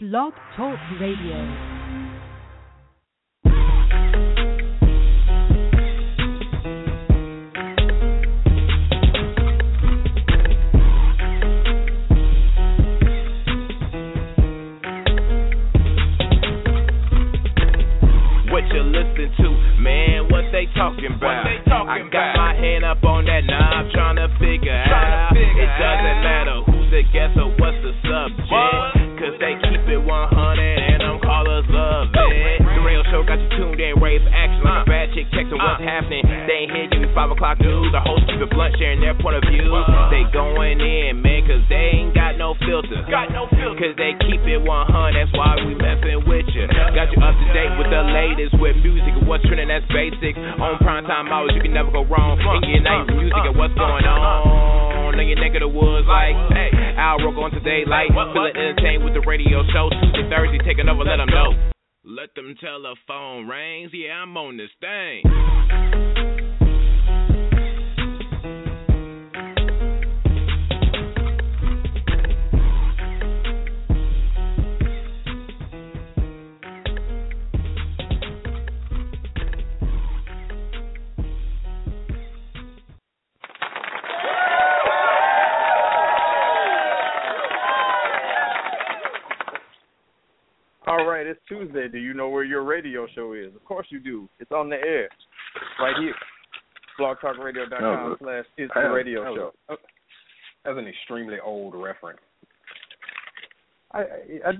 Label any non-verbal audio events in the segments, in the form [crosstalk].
Blog Talk Radio.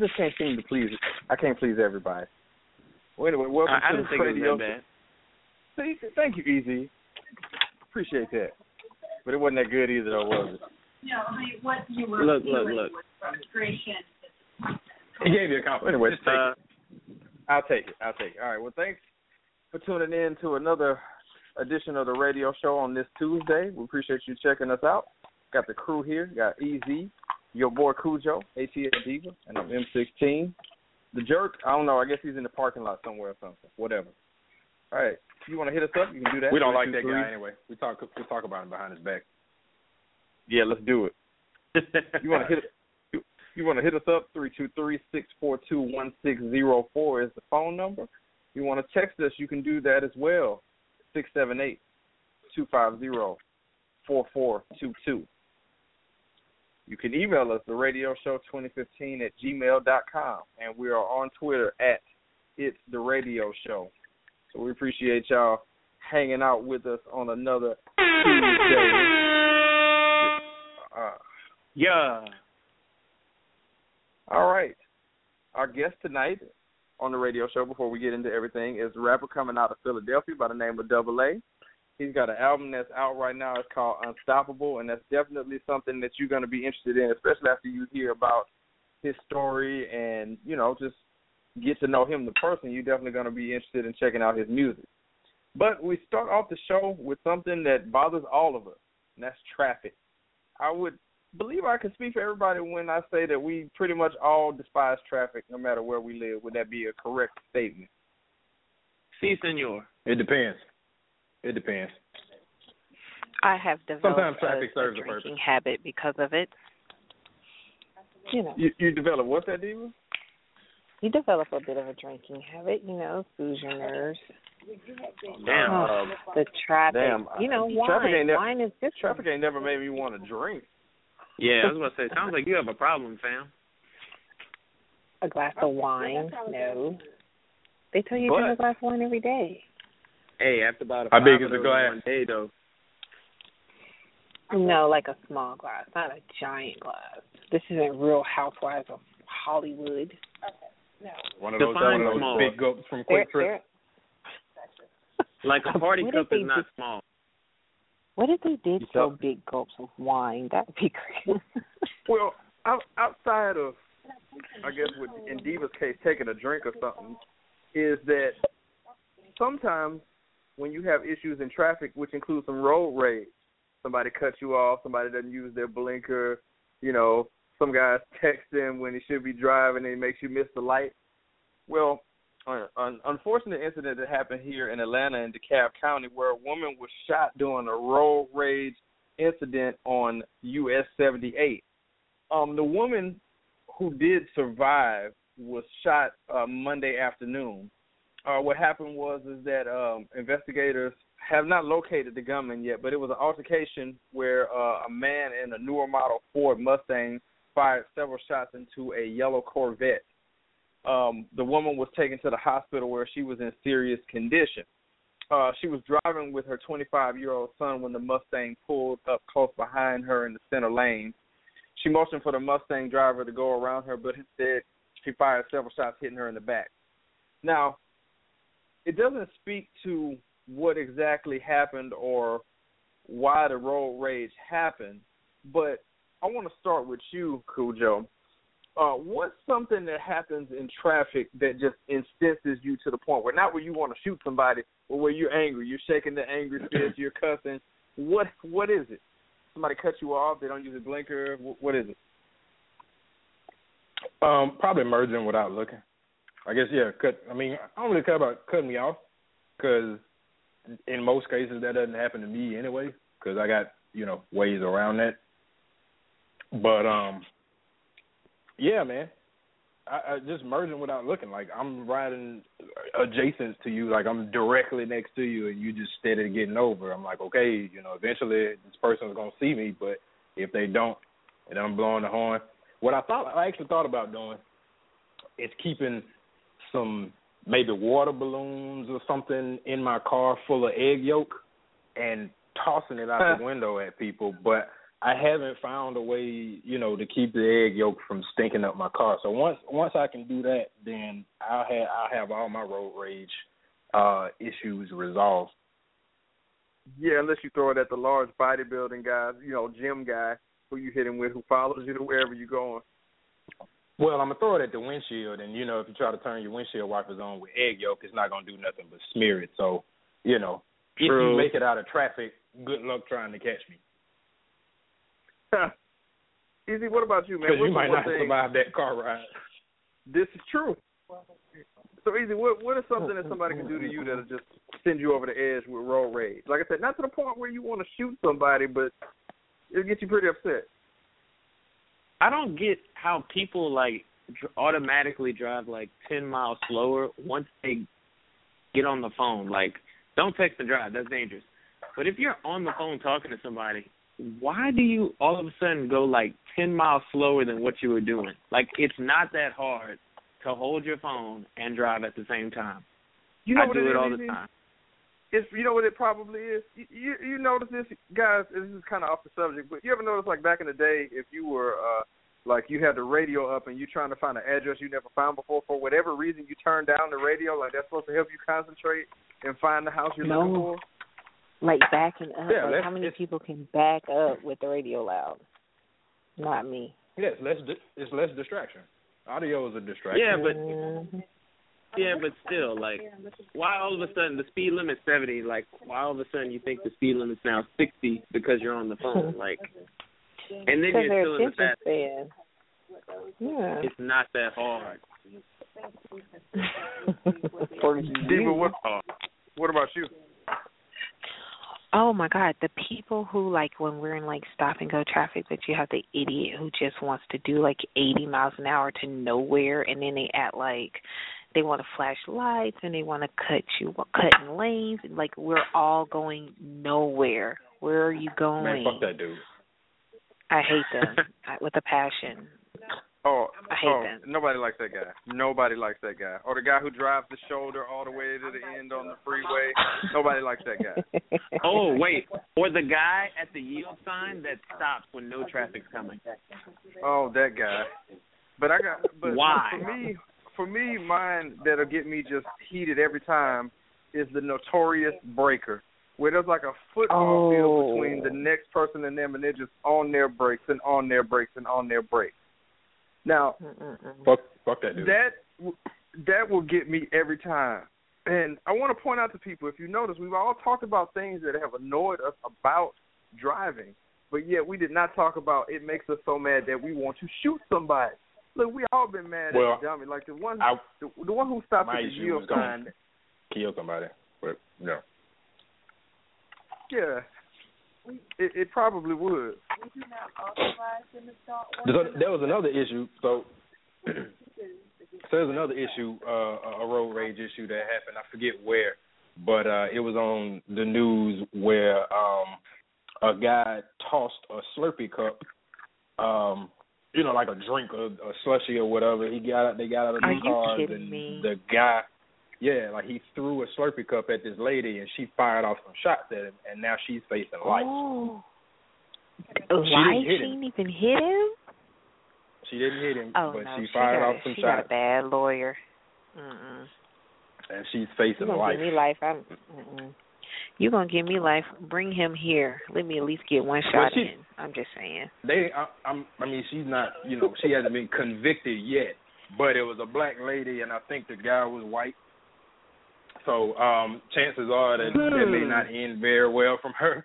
Just can't seem to please. I can't please everybody. Well, anyway, welcome I, I to didn't the think it radio. was that bad. See, thank you, EZ. Appreciate that. But it wasn't that good either, though, was it? No, I mean, what you were Look, look, look. frustration. He gave you a compliment. Anyway, Just take Uh, it. I'll take it. I'll take it. All right. Well, thanks for tuning in to another edition of the radio show on this Tuesday. We appreciate you checking us out. Got the crew here. Got EZ, your boy Khujoe, ATL Diva, and I'm M16. The jerk, I don't know. I guess he's in the parking lot somewhere or something. Whatever. All right. If you want to hit us up, you can do that. We don't like that 323. guy anyway. We talk we talk about him behind his back. Yeah, let's do it. [laughs] You want to hit you, you want to hit us up three two three six four two one six zero four is the phone number. You want to text us, you can do that as well. Six seven eight two five zero four four two two. You can email us the radio show twenty fifteen at gmail dot com and we are on Twitter at it's the radio show. So we appreciate y'all hanging out with us on another Tuesday. Uh, yeah. All right. Our guest tonight on the radio show, before we get into everything, is a rapper coming out of Philadelphia by the name of Double A. He's got an album that's out right now. It's called Unstoppable, and that's definitely something that you're going to be interested in, especially after you hear about his story and, you know, just get to know him, the person. You're definitely going to be interested in checking out his music. But we start off the show with something that bothers all of us, and that's traffic. I would believe I can speak for everybody when I say that we pretty much all despise traffic no matter where we live. Would that be a correct statement? Si, senor. It depends. It depends. I have developed Sometimes a, traffic serves a a purpose. drinking habit because of it. You know, You you develop what's that, Diva? you develop a bit of a drinking habit. You know, soothes your nerves. Damn. Oh, um, the traffic. Damn, you know, wine. traffic ain't never- wine is different. Traffic ain't never made me want to drink. Yeah, I was going to say, sounds like you have a problem, fam. A glass of wine. No. They tell you to drink a glass of wine every day. Hey, after about a How big five is of the glass? One day though. No, like a small glass, not a giant glass. This isn't Real Housewives of Hollywood. One of those, Define one of those small. big gulps from They're, QuikTrip. Like a party What cup is not did- small. what if they did You so big gulps of wine? That'd be great. [laughs] Well, out, outside of, I guess, with in Diva's case, taking a drink or something, is that sometimes when you have issues in traffic, which includes some road rage, somebody cuts you off, somebody doesn't use their blinker, you know, some guys [laughs] text him when he should be driving and it makes you miss the light. Well, an unfortunate incident that happened here in Atlanta in DeKalb County where a woman was shot during a road rage incident on US 78. Um, the woman who did survive was shot uh, Monday afternoon. Uh, what happened was is that um, investigators have not located the gunman yet, but it was an altercation where uh, a man in a newer model Ford Mustang fired several shots into a yellow Corvette. Um, the woman was taken to the hospital where she was in serious condition. Uh, she was driving with her 25 year old son when the Mustang pulled up close behind her in the center lane. She motioned for the Mustang driver to go around her, but instead she fired several shots, hitting her in the back. Now, it doesn't speak to what exactly happened or why the road rage happened, but I want to start with you, Khujoe. Uh, what's something that happens in traffic that just instances you to the point where not where you want to shoot somebody, but where you're angry, you're shaking the angry fist, you're cussing. What what is it? Somebody cut you off, they don't use a blinker. What is it? Um, probably merging without looking. I guess yeah. Cut. I mean, I don't really care about cutting me off because in most cases that doesn't happen to me anyway because I got you know ways around that. But um, yeah, man, I, I just merging without looking. Like I'm riding adjacent to you, like I'm directly next to you, and you just steady getting over. I'm like, okay, you know, eventually this person's gonna see me, but if they don't, and I'm blowing the horn. What I thought, I actually thought about doing, is keeping some maybe water balloons or something in my car full of egg yolk and tossing it out the window at people, but I haven't found a way, you know, to keep the egg yolk from stinking up my car. So once once I can do that, then I'll have I'll have all my road rage uh issues resolved. Yeah, unless you throw it at the large bodybuilding guy, you know, gym guy who you hitting with, who follows you to wherever you're going. Well, I'm gonna throw it at the windshield, and you know, if you try to turn your windshield wipers on with egg yolk, it's not gonna do nothing but smear it. So, you know, True. if you make it out of traffic, good luck trying to catch me. [laughs] EZ. What about you, man? You might not thing? survive that car ride. This is true. So EZ. What what is something that somebody can do to you that'll just send you over the edge with road rage? Like I said, not to the point where you want to shoot somebody, but it'll get you pretty upset. I don't get how people like automatically drive like ten miles slower once they get on the phone. Like, don't text and drive; that's dangerous. But if you're on the phone talking to somebody, why do you all of a sudden go like ten miles slower than what you were doing? Like, it's not that hard to hold your phone and drive at the same time. You know I do it, it all the time. It's you know what it probably is. You you, you notice this, guys. This is kind of off the subject, but you ever notice like back in the day, if you were uh like you had the radio up and you trying to find an address you never found before for whatever reason you turn down the radio like that's supposed to help you concentrate and find the house you're no. looking for like backing up Yeah, like how many people can back up with the radio loud not me Yes, less di- it's less distraction. Audio is a distraction. Yeah, but Mhm. Yeah, but still, like, why all of a sudden the speed limit's seventy? Like, why all of a sudden you think the speed limit's now sixty because you're on the phone? [laughs] Like, and then because you're still in the attention fast. span yeah It's not that hard. for [laughs] Diva, you. what uh, what about you Oh my God, the people who like when we're in like stop and go traffic, but you have the idiot who just wants to do like 80 miles an hour to nowhere, and then they act like they want to flash lights and they want to cut you cut in lanes. Like we're all going nowhere. Where are you going? Man, fuck that dude. I hate them [laughs] with a passion. oh I hate oh that. nobody likes that guy nobody likes that guy or the guy who drives the shoulder all the way to the end on the freeway nobody likes that guy [laughs] Oh wait, or the guy at the yield sign that stops when no traffic's coming. Oh, that guy. But I got but Why? for me for me mine that'll get me just heated every time is the notorious breaker. Where there's like a football Oh. field between the next person and them and they're just on their brakes and on their brakes and on their brakes. Now Fuck fuck that dude. that that will get me every time. And I want to point out to people, if you notice, we've all talked about things that have annoyed us about driving, but yet we did not talk about it makes us so mad that we want to shoot somebody. Look, we all been mad Well, at the dummy. Like the one, I the, the one who stopped at the issue yield was sign. kill somebody. But no. Yeah, it, it probably would. So there was another issue. So So there's another issue, uh, a road rage issue that happened. I forget where, but uh, it was on the news where um, a guy tossed a Slurpee cup, um, you know, like a drink or a slushy or whatever. He got they got out of the car and me? the guy, yeah, like he threw a Slurpee cup at this lady and she fired off some shots at him, and now she's facing life. Oh. didn't Life? hit She didn't even hit him? She didn't hit him, Oh but no, she she fired got off a, some she got a bad lawyer. Mm-mm. and she's You facing gonna life. give me life? I'm. Mm-mm. You gonna give me life? Bring him here. Let me at least get one Well, shot she- in. I'm just saying. they I, I'm I mean she's not you know she hasn't been convicted yet, but it was a black lady and I think the guy was white. So um chances are that that may Hmm. not end very well from her.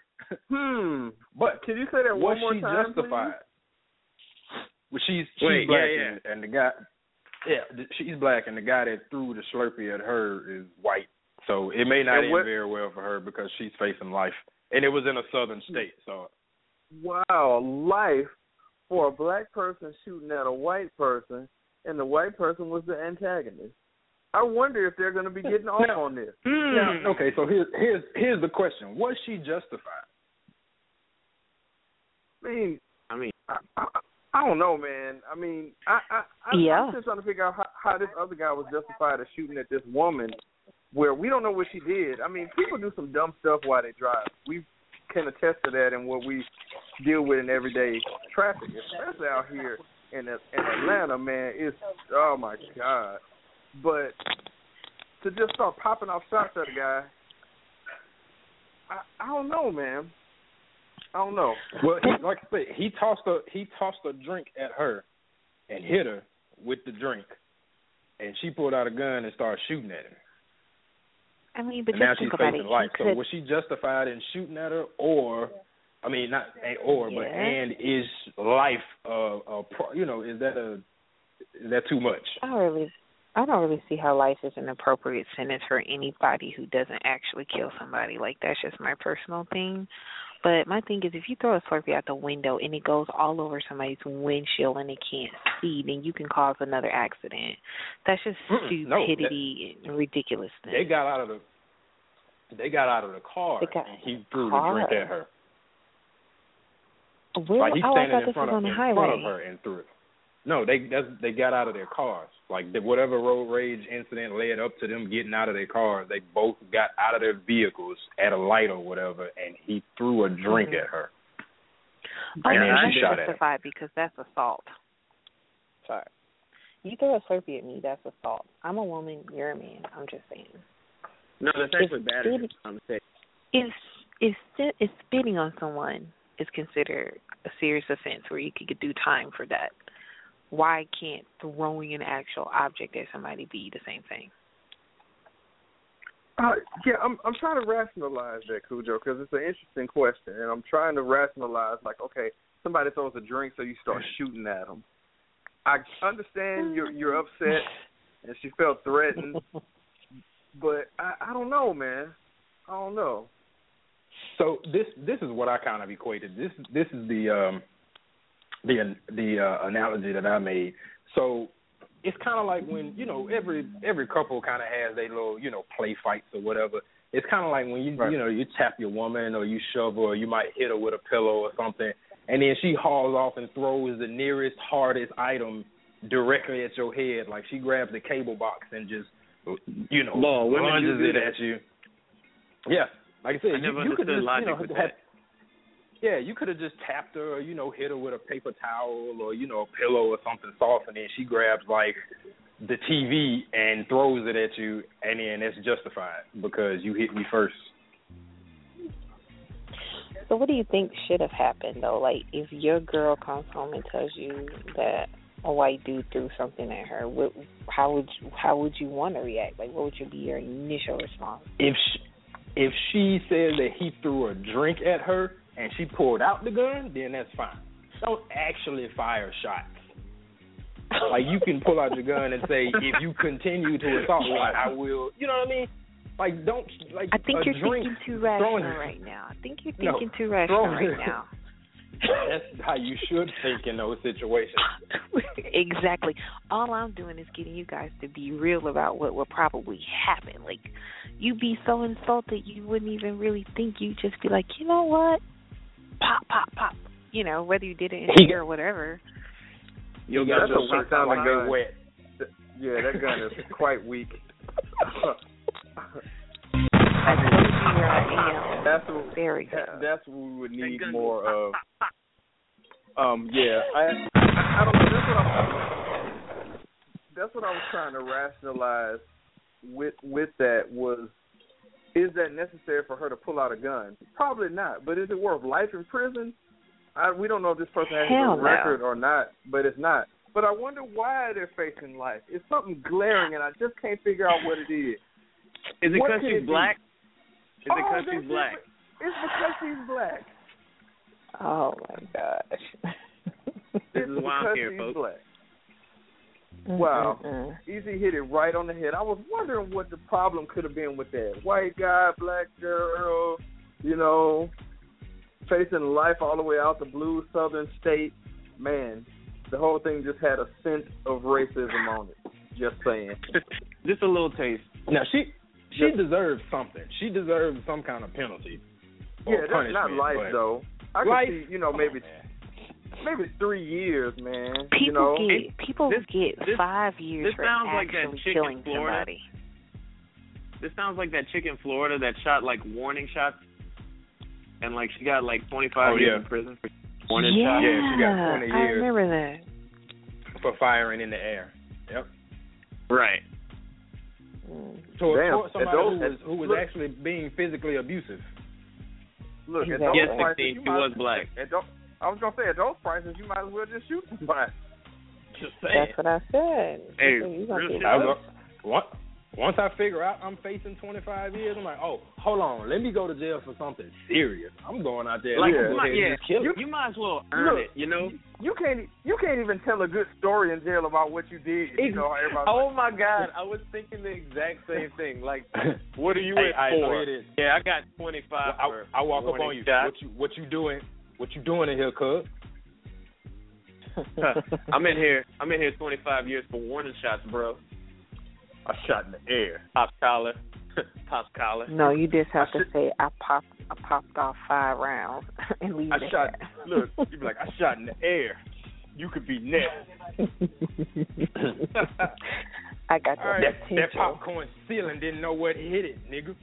Hmm. but Can you say that was one more she time, justified? Well, she's she's Wait, black yeah, And, and the guy yeah she's black and the guy that threw the Slurpee at her is white. So it may not And end very well for her because she's facing life, and it was in a southern state. So please? Wow, life for a black person shooting at a white person, and the white person was the antagonist. I wonder if they're going to be hmm. getting off Now- on this. Hmm. Now, okay, so here's here's here's the question: Was she justified? I mean, I mean, I, I, I don't know, man. I mean, I, I, I Yeah. I'm just trying to figure out how, how this other guy was justified of shooting at this woman, where we don't know what she did. I mean, people do some dumb stuff while they drive. We can attest to that in what we deal with in everyday traffic, especially out here in in Atlanta, man. It's oh my god. But to just start popping off shots at a guy, I, I don't know, man. I don't know. Well, he, like I said, he tossed a he tossed a drink at her and hit her with the drink, and she pulled out a gun and started shooting at him. I mean, but and now she's facing life. So was she justified in shooting at her, or I mean, not a or, but and is life uh, a pro, you know is that a is that too much? I don't really, I don't really see how life is an appropriate sentence for anybody who doesn't actually kill somebody. Like that's just my personal thing. But my thing is, if you throw a Slurpee out the window and it goes all over somebody's windshield and they can't see, then you can cause another accident. That's just Mm-mm, no, that- stupidity and ridiculousness. They got out of the they got out of the car and he threw car. the drink at her. Where, like he's oh, I standing thought in this front was of on the in highway. front of her and threw it. No, they that's, they got out of their cars. Like the, whatever road rage incident led up to them getting out of their cars, they both got out of their vehicles at a light or whatever, and he threw a drink Mhm. at her. Oh, And then she shot at him. justified because that's assault. Sorry. You throw a Slurpee at me, that's assault. I'm a woman, you're a man. I'm just saying. no, that's It's actually battery. I'm saying. If if if spitting on someone is considered a serious offense where you could do time for that, why can't throwing an actual object at somebody be the same thing? Uh, yeah, I'm I'm trying to rationalize that, Khujoe, because it's an interesting question, and I'm trying to rationalize like, okay, somebody throws a drink, so you start [laughs] shooting at them. I understand you're you're upset, [laughs] and she felt threatened, but I I don't know, man. I don't know. So this this is what I kind of equated. This this is the um the the uh, analogy that I made. So it's kind of like when you know every every couple kind of has their little you know play fights or whatever. It's kind of like when you Right. you know you tap your woman or you shove her or you might hit her with a pillow or something, and then she hauls off and throws the nearest hardest item directly at your head. Like she grabs the cable box and just you know do lunges it at you. Yeah, like I said, I you, you could just, logic you know, with have- that. Yeah, you could have just tapped her, or you know, hit her with a paper towel or you know, a pillow or something soft, and then she grabs like the TV and throws it at you, and then it's justified because you hit me first. So what do you think should have happened though? Like if your girl comes home and tells you that a white dude threw something at her, what, how would you, how would you want to react? Like what would you be your initial response? If she, if she says that he threw a drink at her and she pulled out the gun, then that's fine. Don't actually fire shots. Like you can pull out your gun and say, if you continue to assault me, I will. You know what I mean? Like don't like I think you're drink thinking too rational right now. I think you're No, thinking too rational right now. [laughs] That's how you should think in those situations. [laughs] exactly. All I'm doing is getting you guys to be real about what will probably happen. Like, you'd be so insulted you wouldn't even really think. You'd just be like, you know what? Pop, pop, pop. You know, whether you did it in here or whatever. You got that's a your weak shots sounding out gun. wet. Yeah, that gun is [laughs] quite weak. I told you where I am. That's what There we go. that's what we would need more of. Um, yeah, I, I, I don't. That's what I'm. That's what I was trying to rationalize with with that was, is that necessary for her to pull out a gun? Probably not. But is it worth life in prison? I, we don't know if this person has Hell a no. record or not, but it's not. But I wonder why they're facing life. It's something glaring, and I just can't figure out what it is. Is it because could it she's be? black? Is it Oh, because that's she's black? It's because she's black. Oh my gosh. This is why I'm here, folks. black. Mm-hmm. Wow. Mm-mm-mm. EZ hit it right on the head. I was wondering what the problem could have been with that. White guy, black girl, you know, facing life all the way out the blue southern state. Man, the whole thing just had a scent of racism on it. Just saying. [laughs] Just a little taste. Now she she deserves something. She deserves some kind of penalty. or Yeah, that's not life though. I could life, see, you know, maybe on, man. Maybe three years, man. People you know, get people this- get this- five years this for sounds like that actually chick in killing Florida. somebody. This sounds like that chick in Florida that shot like warning shots, and like she got like 25 Oh, years yeah. in prison for warning yeah, shots. Yeah, she got 20 I years. remember that. for firing in the air. Yep. Right. Mm. So Damn, for somebody those- who was who was look- actually being physically abusive. look at Exactly. those Yes, prices, 16, she was black. At those, I was gonna say at those prices, you might as well just shoot somebody. Just saying. That's what I said. Hey, you gonna real shit. I both. was, once, once I figure out I'm facing 25 years, I'm like, oh, hold on, let me go to jail for something serious. I'm going out there. Like, Yeah. you, might, yeah, just kill you, you might as well earn Look, it, you know? You can't you can't even tell a good story in jail about what you did. You know, how everybody's Oh my God, I was thinking the exact same thing. Like, [laughs] what are you Hey, in I know for? it is. Yeah, I got 25 I, I walk up on you. What you what you doing? What you doing in here, cuz? [laughs] I'm in here. I'm in here 25 years for warning shots, bro. I shot in the air. Pop collar, [laughs] pop collar. No, you just have I to should- say I popped I popped off five rounds [laughs] and leave I it at shot. that. Look, you be like, I shot in the air. You could be next. I got All that right, that, that popcorn ceiling didn't know what hit it, nigga.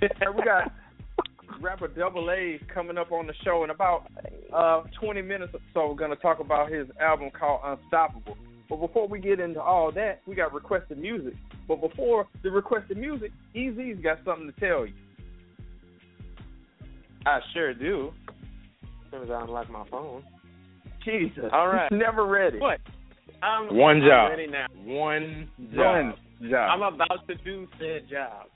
Hey, we got rapper Double A coming up on the show in about uh 20 minutes or so. We're gonna talk about his album called Unstoppable. But before we get into all that, we got requested music. But before the requested music, EZ's got something to tell you. I sure do. As soon as I unlock my phone. Jesus. All right. [laughs] Never ready. What? I'm, One I'm job. ready now. One job. One job. I'm about to do said job.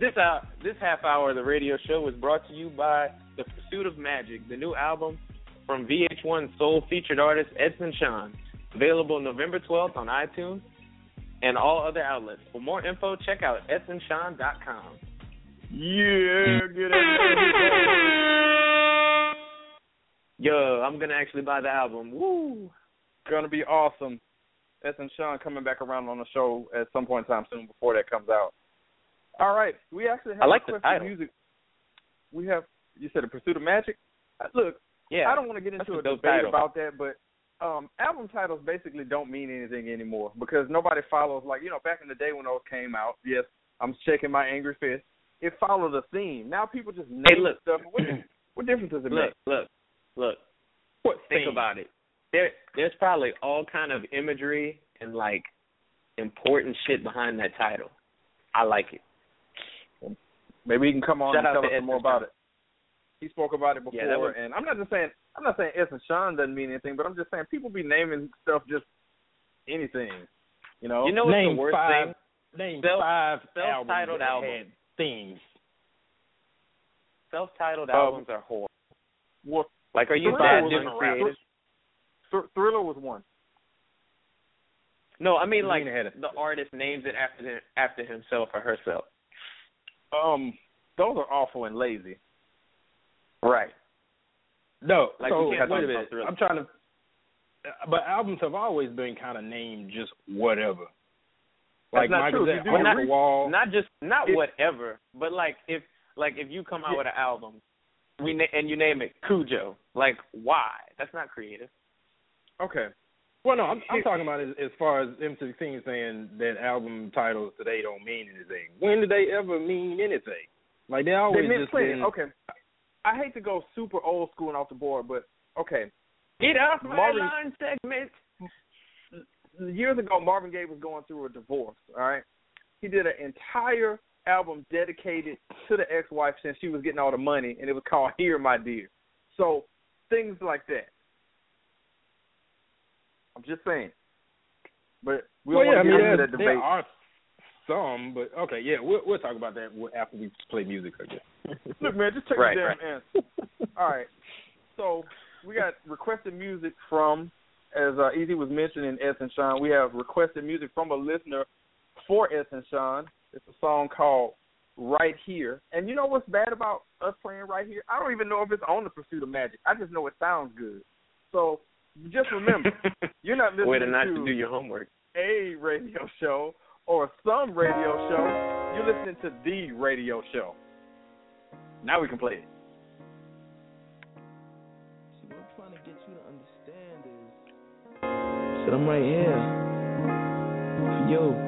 This uh, this half hour of the radio show was brought to you by The Pursuit of Magic, the new album from VH1 Soul featured artist Edson Sean, available November 12th on iTunes and all other outlets. For more info, check out edsonsean.com. yeah, get it. Yo, I'm gonna actually buy the album. Woo! Gonna be awesome. And Sean coming back around on the show at some point in time soon before that comes out. All right, we actually have I like the title. music. We have you said the pursuit of magic. Uh, Look, Yeah, I don't want to get into a a debate title. about that, but um album titles basically don't mean anything anymore because nobody follows like you know back in the day when those came out. Yes, I'm shaking my angry fist. It followed a theme. Now people just name Hey, look. stuff. What, [clears throat] what difference does it look, make? look, look. What Think thing? about it. There, there's probably all kind of imagery and like important shit behind that title. I like it. Maybe he can come on Shout and tell us some more about it. He spoke about it before, Yeah, was- and I'm not just saying I'm not saying Edson Sean doesn't mean anything, but I'm just saying people be naming stuff just anything. You know, You know what's name the worst five. thing? Name Self- five self-titled albums that album. had themes. Self-titled Um, albums are horrible. Well, Like, are you Thriller that was- uncreative? Thr- Thriller was one. No, I mean like Lena had a- the artist names it after after himself or herself. Um, those are awful and lazy. Right. No, Like, so wait a minute. I'm trying to, but albums have always been kind of named just whatever. That's Like not Michael true. If Jackson, you do the Wall. Not just not It- whatever, but like if like if you come out Yeah. with an album, we na- and you name it Khujoe, like why? That's not creative. Okay. Well, no, I'm, I'm talking about as, as far as M16 saying that album titles today don't mean anything. When did they ever mean anything? Like they always They just plenty. been. Okay. I hate to go super old school and off the board, but okay. Get off my Marvin- line segment. Years ago, Marvin Gaye was going through a divorce. All right. He did an entire album dedicated to the ex-wife since she was getting all the money, and it was called "Here, My Dear." So things like that. I'm just saying. But we well, don't yeah, want to mean, get into there, that there debate. are some, but okay, yeah, we'll we'll talk about that after we play music, again. [laughs] Look, man, just take Right, the damn right. answer. All right. So we got requested music from, as uh, EZ was mentioning, Edson Sean. We have requested music from a listener for Edson Sean. It's a song called "Right Here." And you know what's bad about us playing "Right Here"? I don't even know if it's on the Pursuit of Magic. I just know it sounds good. So just remember, [laughs] you're not listening Way to not to to do your homework. a radio show or some radio show. You're listening to the radio show. Now we can play it. See, what I'm trying to get you to understand is that I'm right here for you.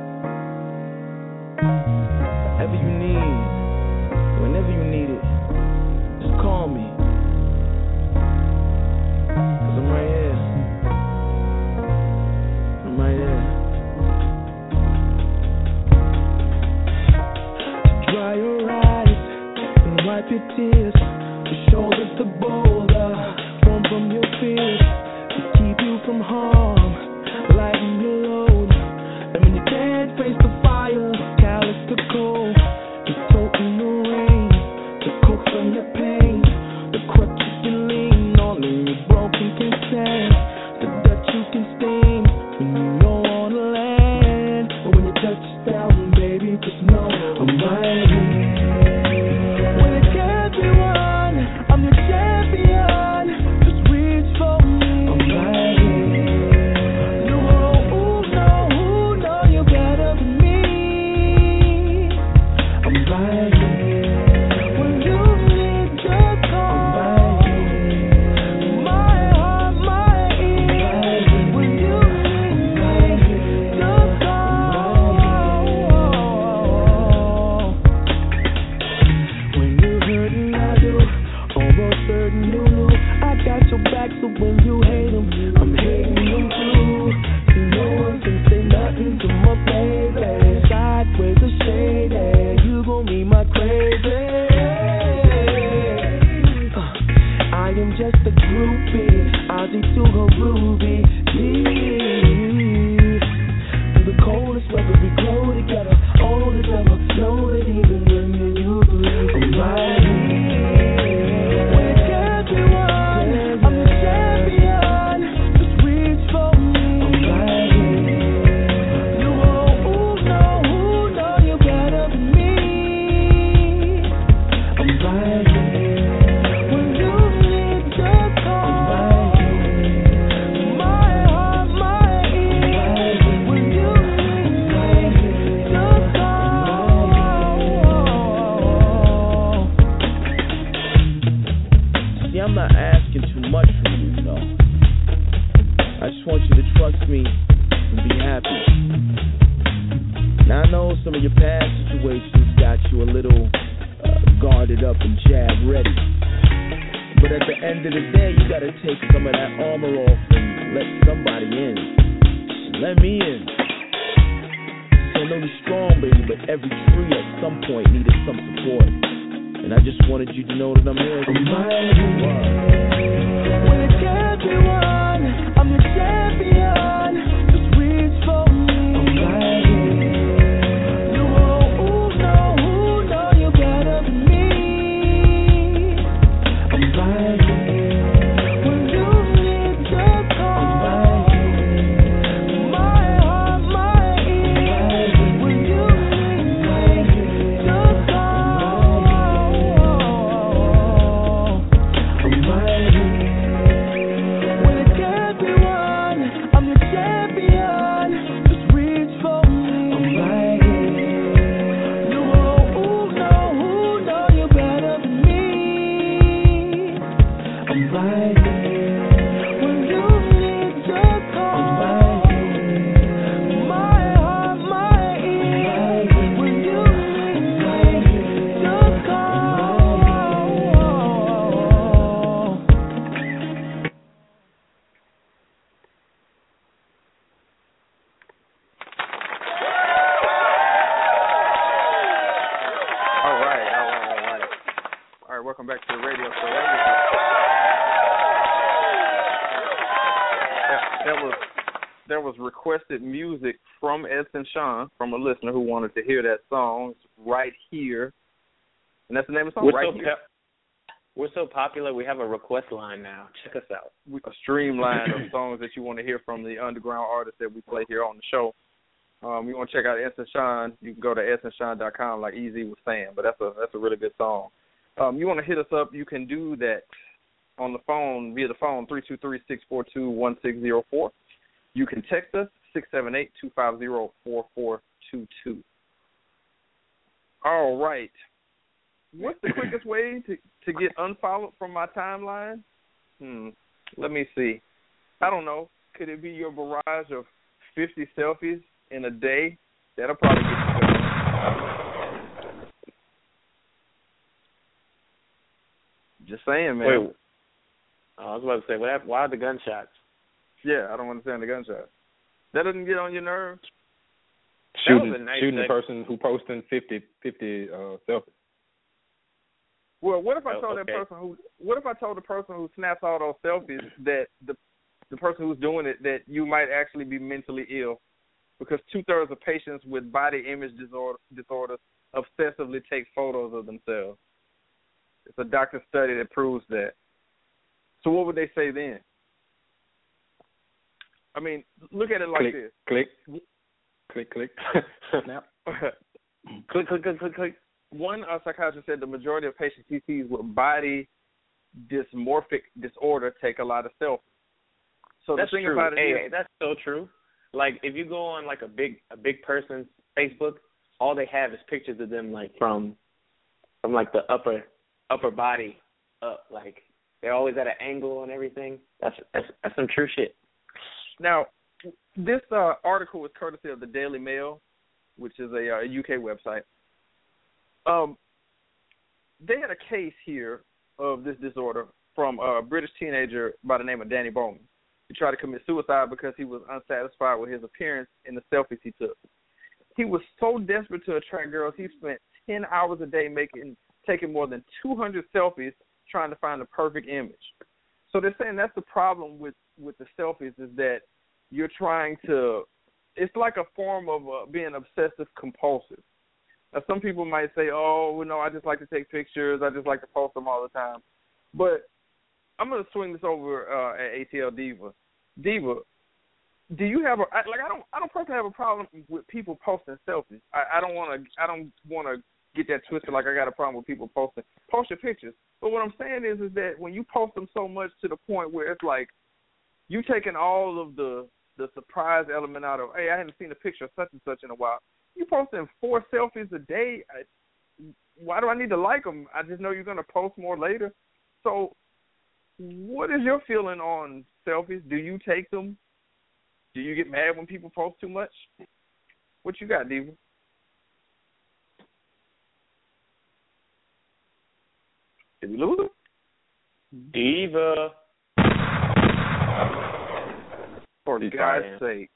Your. Your shoulders to boulder, run from your fears. To keep you from harm, lighten your load. And when you can't face the Edson Sean from a listener who wanted to hear that song right here, and that's the name of the song. We're right so here. pep- we're so popular. We have a request line now. Check us out. a streamline of songs that you want to hear from the underground artists that we play here on the show. Um, you want to check out Edson Sean, you can go to edsonsean.com like EZ was saying, but that's a that's a really good song. Um, you want to hit us up, you can do that on the phone via the phone three two three six four two one six zero four. You can text us six seven eight two five zero four four two two. All right. What's the quickest way to to get unfollowed from my timeline? Hmm. Let me see. I don't know. Could it be your barrage of fifty selfies in a day? That'll probably get you. Just saying, man. Wait, I was about to say, what happened? Why the gunshots? Yeah, I don't understand the gunshot. That doesn't get on your nerves. Shooting, a nice shooting the person who posting 50, 50 uh, selfies. Well, what if I Oh, told okay. that person who? What if I told the person who snaps all those selfies that the the person who's doing it that you might actually be mentally ill, because two thirds of patients with body image disorder disorders obsessively take photos of themselves. It's a doctor study that proves that. So what would they say then? I mean, look at it like click, this. click, click, click. [laughs] Snap. click, click, click, click, click. one uh, psychiatrist said the majority of patients he sees with body dysmorphic disorder take a lot of selfies. So that's the thing true. about it hey, is- that's so true. Like if you go on like a big a big person's Facebook, all they have is pictures of them like from from like the upper upper body up. Like they're always at an angle and everything. That's that's that's some true shit. Now this uh, article is courtesy of the Daily Mail, which is a, uh, UK website. Um, they had a case here of this disorder from a British teenager by the name of Danny Bowman. He tried to commit suicide because he was unsatisfied with his appearance in the selfies he took. He was so desperate to attract girls, he spent 10 hours a day making taking more than 200 selfies trying to find the perfect image. So they're saying that's the problem with with the selfies is that you're trying to it's like a form of uh, being obsessive compulsive. Now some people might say, "Oh, well, no, I just like to take pictures. I just like to post them all the time." But I'm going to swing this over uh, at ATL Diva. Diva, do you have a like? I don't. I don't personally have a problem with people posting selfies. I, I don't want to. I don't want to get that twisted. Like I got a problem with people posting. Post your pictures. But what I'm saying is, is that when you post them so much to the point where it's like you taking all of the the surprise element out of. Hey, I hadn't seen a picture of such and such in a while. You posting four selfies a day. I, why do I need to like them? I just know you're going to post more later. So, what is your feeling on selfies? Do you take them? Do you get mad when people post too much? What you got, Diva? Did we lose him? Diva. For He's God's trying. sake.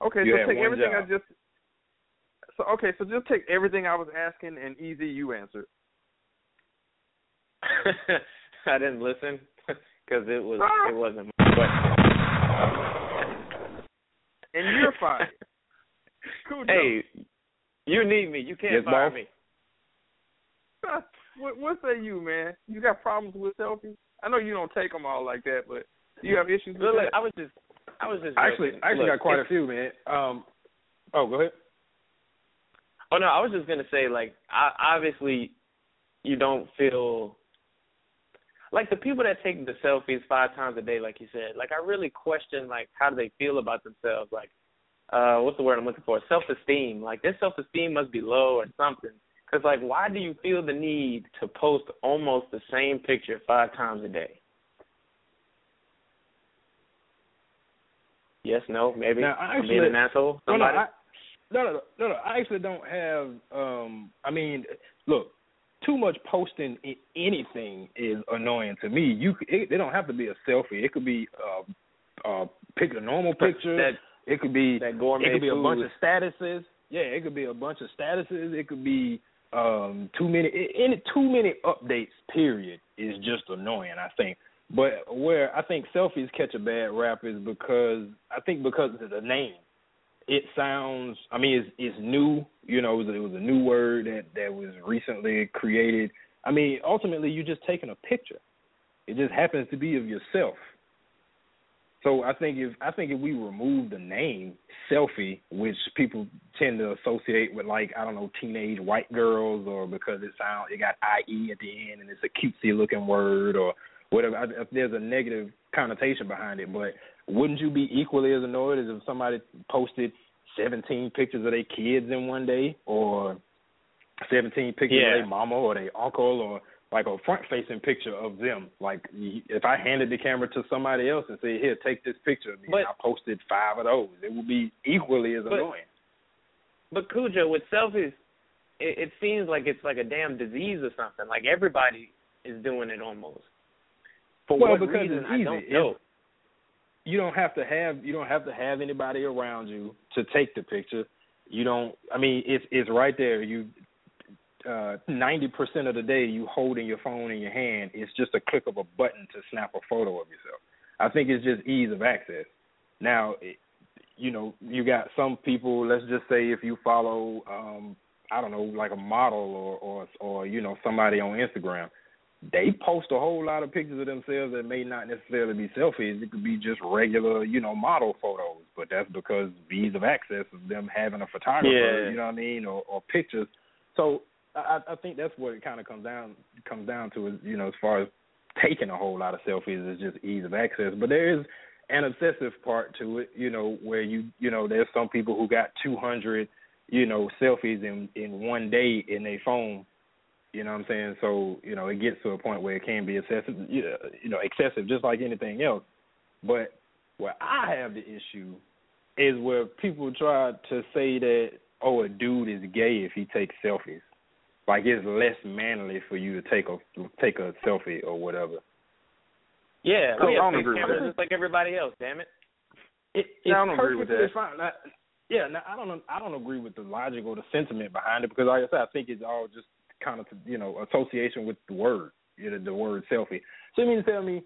Okay, You so take one everything I just. So okay, so just take everything I was asking and EZ you answered. [laughs] I didn't listen [laughs] because it was Ah. it wasn't my question. And you're fine. [laughs] Cool. hey, you need me. You can't Yes, fire boss. me. what what say you, man? You got problems with selfies? I know you don't take them all like that, but do you have issues with Look, look, that? I was just, I was just. Actually, joking. I actually Look, got quite a few, man. Um, oh, go ahead. Oh no, I was just gonna say like, I, obviously, you don't feel like the people that take the selfies five times a day, like you said. Like I really question like how do they feel about themselves? Like, uh, what's the word I'm looking for? Self esteem. Like their self esteem must be low or something. Because like, why do you feel the need to post almost the same picture five times a day? Yes, no, maybe. Now, I I'm being actually- an asshole. No, no, I, no, no, no, no. I actually don't have. Um, I mean, look, too much posting in anything is annoying to me. You, it, they don't have to be a selfie. It could be uh, uh, pick a normal picture. that it could be that gourmet it could be a bunch of statuses. Yeah, it could be a bunch of statuses. It could be um too many any too many updates period is just annoying i think. But where i think selfies catch a bad rap is because i think because of the name. It sounds i mean it's it's new you know it was, it was a new word that that was recently created. I mean ultimately you're just taking a picture. It just happens to be of yourself so I think if I think if we remove the name selfie, which people tend to associate with like I don't know teenage white girls, or because it sounds it got ie at the end and it's a cutesy looking word or whatever. If there's a negative connotation behind it, but wouldn't you be equally as annoyed as if somebody posted 17 pictures of their kids in one day, or 17 pictures Yeah. of their mama or their uncle, or like a front facing picture of them. Like if I handed the camera to somebody else and said, "Here, take this picture of me," But- and I posted five of those, it would be equally as But- annoying. But Khujoe, with selfies, it, it seems like it's like a damn disease or something. Like everybody is doing it almost. For well, what because reason, it's I don't It's- know. you don't have to have you don't have to have anybody around you to take the picture. You don't. I mean, it's it's right there. You uh, ninety percent of the day you holding your phone in your hand. It's just a click of a button to snap a photo of yourself. I think it's just ease of access. Now, it, you know, you got some people. Let's just say if you follow, um, I don't know, like a model or or or you know somebody on Instagram they post a whole lot of pictures of themselves that may not necessarily be selfies. It could be just regular, you know, model photos. But that's because ease of access of them having a photographer, Yeah. you know what I mean, or, or pictures. So I, I think that's what it kind of comes down comes down to is you know as far as taking a whole lot of selfies is just ease of access. But there is an obsessive part to it, you know, where you you know there's some people who got 200 you know selfies in in one day in their phone you know what I'm saying? So, you know, it gets to a point where it can be excessive, you know, you know, excessive just like anything else. But where I have the issue is where people try to say that, oh, a dude is gay if he takes selfies. Like it's less manly for you to take a take a selfie or whatever. Yeah, I we don't have agree with cameras that. just like everybody else. Damn it. It, Yeah, I don't agree with perfectly that. fine. Now, yeah, now, I don't I don't agree with the logic or the sentiment behind it because, like I said, I think it's all just kind of you know association with the word, you know, the word selfie. So you mean to tell me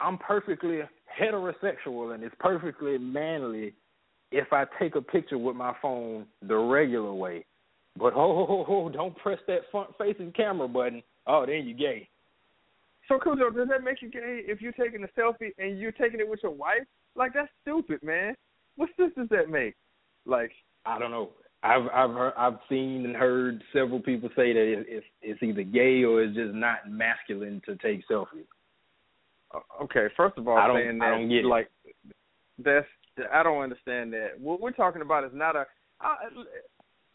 I'm perfectly heterosexual and it's perfectly manly if I take a picture with my phone the regular way, but oh, [laughs] oh, oh don't press that front facing camera button. Oh, then you gay. So Khujoe, does that make you gay if you're taking a selfie and you're taking it with your wife? Like that's stupid, man. What sense does that make? Like, I don't know. I've I've heard, I've seen and heard several people say that it's it's either gay or it's just not masculine to take selfies. okay, first of all, I don't- saying I don't get it. like that's I don't understand that. What we're talking about is not a. I,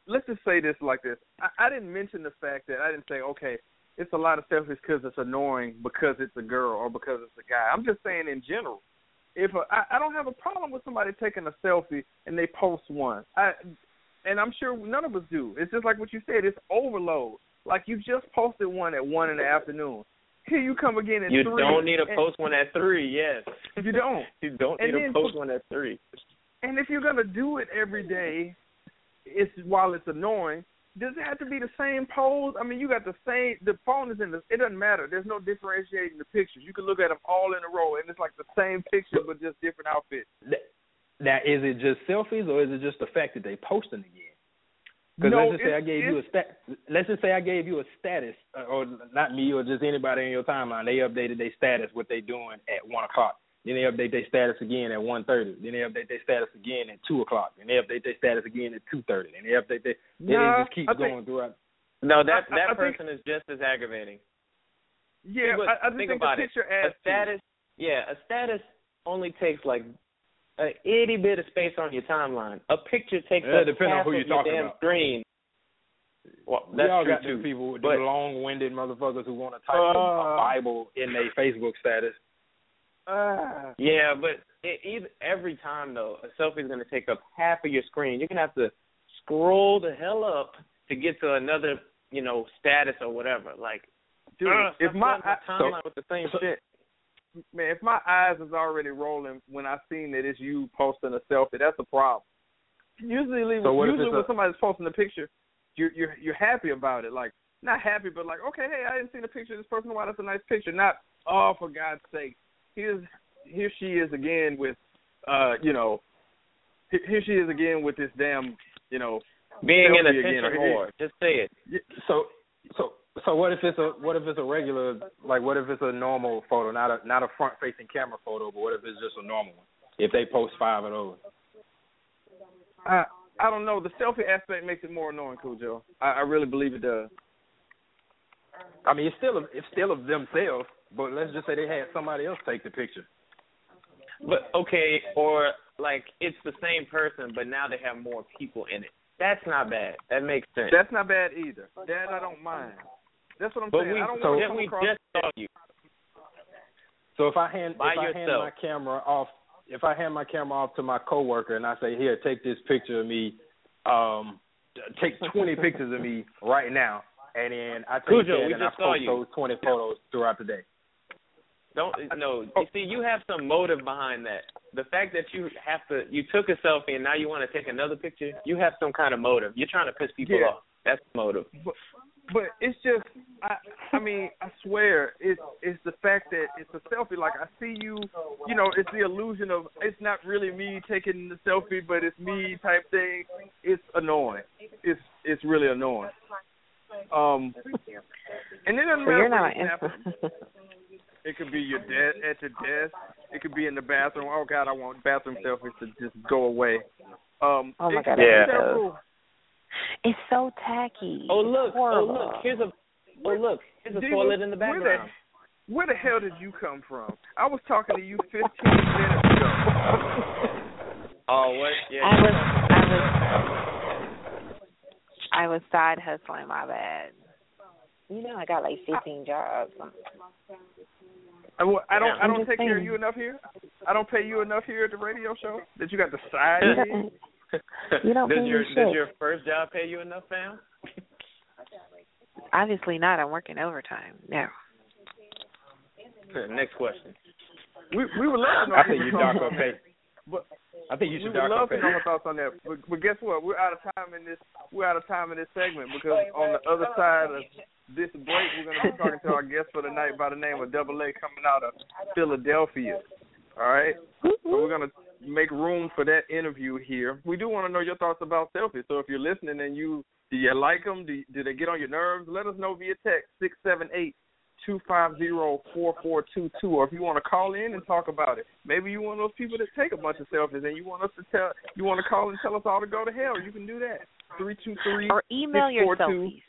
let's just say this like this. I, I didn't mention the fact that I didn't say okay, it's a lot of selfies because it's annoying because it's a girl or because it's a guy. I'm just saying in general. If a, I, I don't have a problem with somebody taking a selfie and they post one, I and I'm sure none of us do. It's just like what you said. It's overload. Like you just posted one at one in the afternoon. Here you come again at You three. don't need to post one at three. Yes. If you don't. [laughs] You don't need to post one at three. And if you're gonna do it every day, it's while it's annoying. Does it have to be the same pose? I mean, you got the same. The phone is in the. It doesn't matter. There's no differentiating the pictures. You can look at them all in a row, and it's like the same picture but just different outfits. Now, is it just selfies or is it just the fact that they posting again? Because No, let's just say I gave you a stat. Let's just say I gave you a status, uh, or not me, or just anybody in your timeline. They updated their status, what they doing at one o'clock. Then they update their status again at one thirty. Then they update their status again at two o'clock. Then they update their status again at two thirty. Then they update their. Then Nah, it just keeps I think- going throughout. No, that I- I- that I think- person is just as aggravating. Yeah, But I, I just think think about the it. picture adds a status, yeah, a status only takes like a itty bit of space on your timeline. A picture takes Yeah, up depending on who of you're your talking damn about. screen. Well, We that's all true got too. people, with but- the long-winded motherfuckers who want to type a- a Uh. Bible in their Facebook status. Ah. Yeah, but it, either, every time though, a selfie is going to take up half of your screen. You're going to have to scroll the hell up to get to another, you know, status or whatever. Like, Dude, ugh, if my my timeline with the same so- shit. man, if my eyes is already rolling when I seen that it's you posting a selfie, that's a problem. Usually, So usually when a- somebody's posting a picture, you're you're you're happy about it. Like not happy, but like okay, hey, I didn't see the picture of this person. Wow, that's a nice picture. Not oh, for God's sake, here's here she is again with uh you know here here she is again with this damn you know Being an selfie again, attention or- whore. Just say it. So so so what if it's a what if it's a regular like what if it's a normal photo, not a not a front facing camera photo, but what if it's just a normal one? If they post five of those. I I don't know. The selfie aspect makes it more annoying, Khujoe. I, I really believe it does. I mean, it's still of, it's still of themselves, but let's just say they had somebody else take the picture. But okay, or like it's the same person, but now they have more people in it. That's not bad. That makes sense. That's not bad either. That I don't mind. That's what I'm but saying. we, I don't so- want to then come we across. just saw you. So if I hand By if I hand my camera off if I hand my camera off to my coworker and I say, "Here, take this picture of me, um, take 20 pictures of me right now," and then I take Khujoe, that and I post you. those 20 photos throughout the day. Don't no. You see, you have some motive behind that. The fact that you have to, you took a selfie and now you want to take another picture. You have some kind of motive. You're trying to piss people Yeah. off. That's the motive. But, but it's just, I, I mean, I swear, it's it's the fact that it's a selfie. Like I see you, you know, it's the illusion of it's not really me taking the selfie, but it's me type thing. It's annoying. It's it's really annoying. Um, and it doesn't So matter you're not you snap [laughs] it. It could be your desk at your desk. It could be in the bathroom. Oh God, I want bathroom selfies to just go away. Um, Oh my God, Yeah. several- It's so tacky. Oh look! Oh look! Here's a. Oh look! Here's a Diva, toilet in the where the- background. Where the hell did you come from? I was talking to you 15 minutes ago. [laughs] Oh what? Yeah. I was I was I was side hustling. My bad. You know, I got like 15 jobs. I, well, I don't. I don't just take care of you enough here. I don't pay you enough here at the radio show that you got the side. You gig? [laughs] don't, you does pay me your shit. does your first job pay you enough, fam? Obviously not. I'm working overtime. No. Next question. we we were laughing. I think you your dock thoughts up on pay. But I think you we should would dock love up to pay. know your thoughts on that. But, but guess what? We're out of time in this. We're out of time in this segment because on the other side of this break, we're going to be talking to our guest for the night by the name of Double A coming out of Philadelphia. All right. So we're gonna make room for that interview here. We do want to know your thoughts about selfies. So if you're listening and you do you like them? Do, do they get on your nerves? Let us know via text six seven eight two five zero four four two two. Or if you want to call in and talk about it, maybe you one of those people that take a bunch of selfies and you want us to tell you want to call and tell us all to go to hell. You can do that. Three two three Or email your 642 selfies.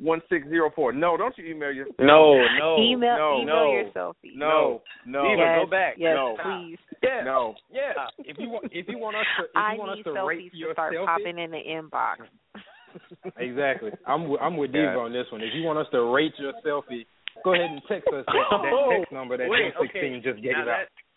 One six zero four. No, don't you email your No, [laughs] no, email no, email no. your selfies. no no Diva, yes, go back. Yes, No. please. [laughs] Yeah, no. yeah. Uh, if you want, if you want us to, if I want need us to rate selfies to start selfie, popping in the inbox. [laughs] exactly. I'm I'm with Yeah. On this one. If you want us to rate your selfie, go ahead and text us that, that Oh, text number that wait, 116 okay. just gave now out. that, now,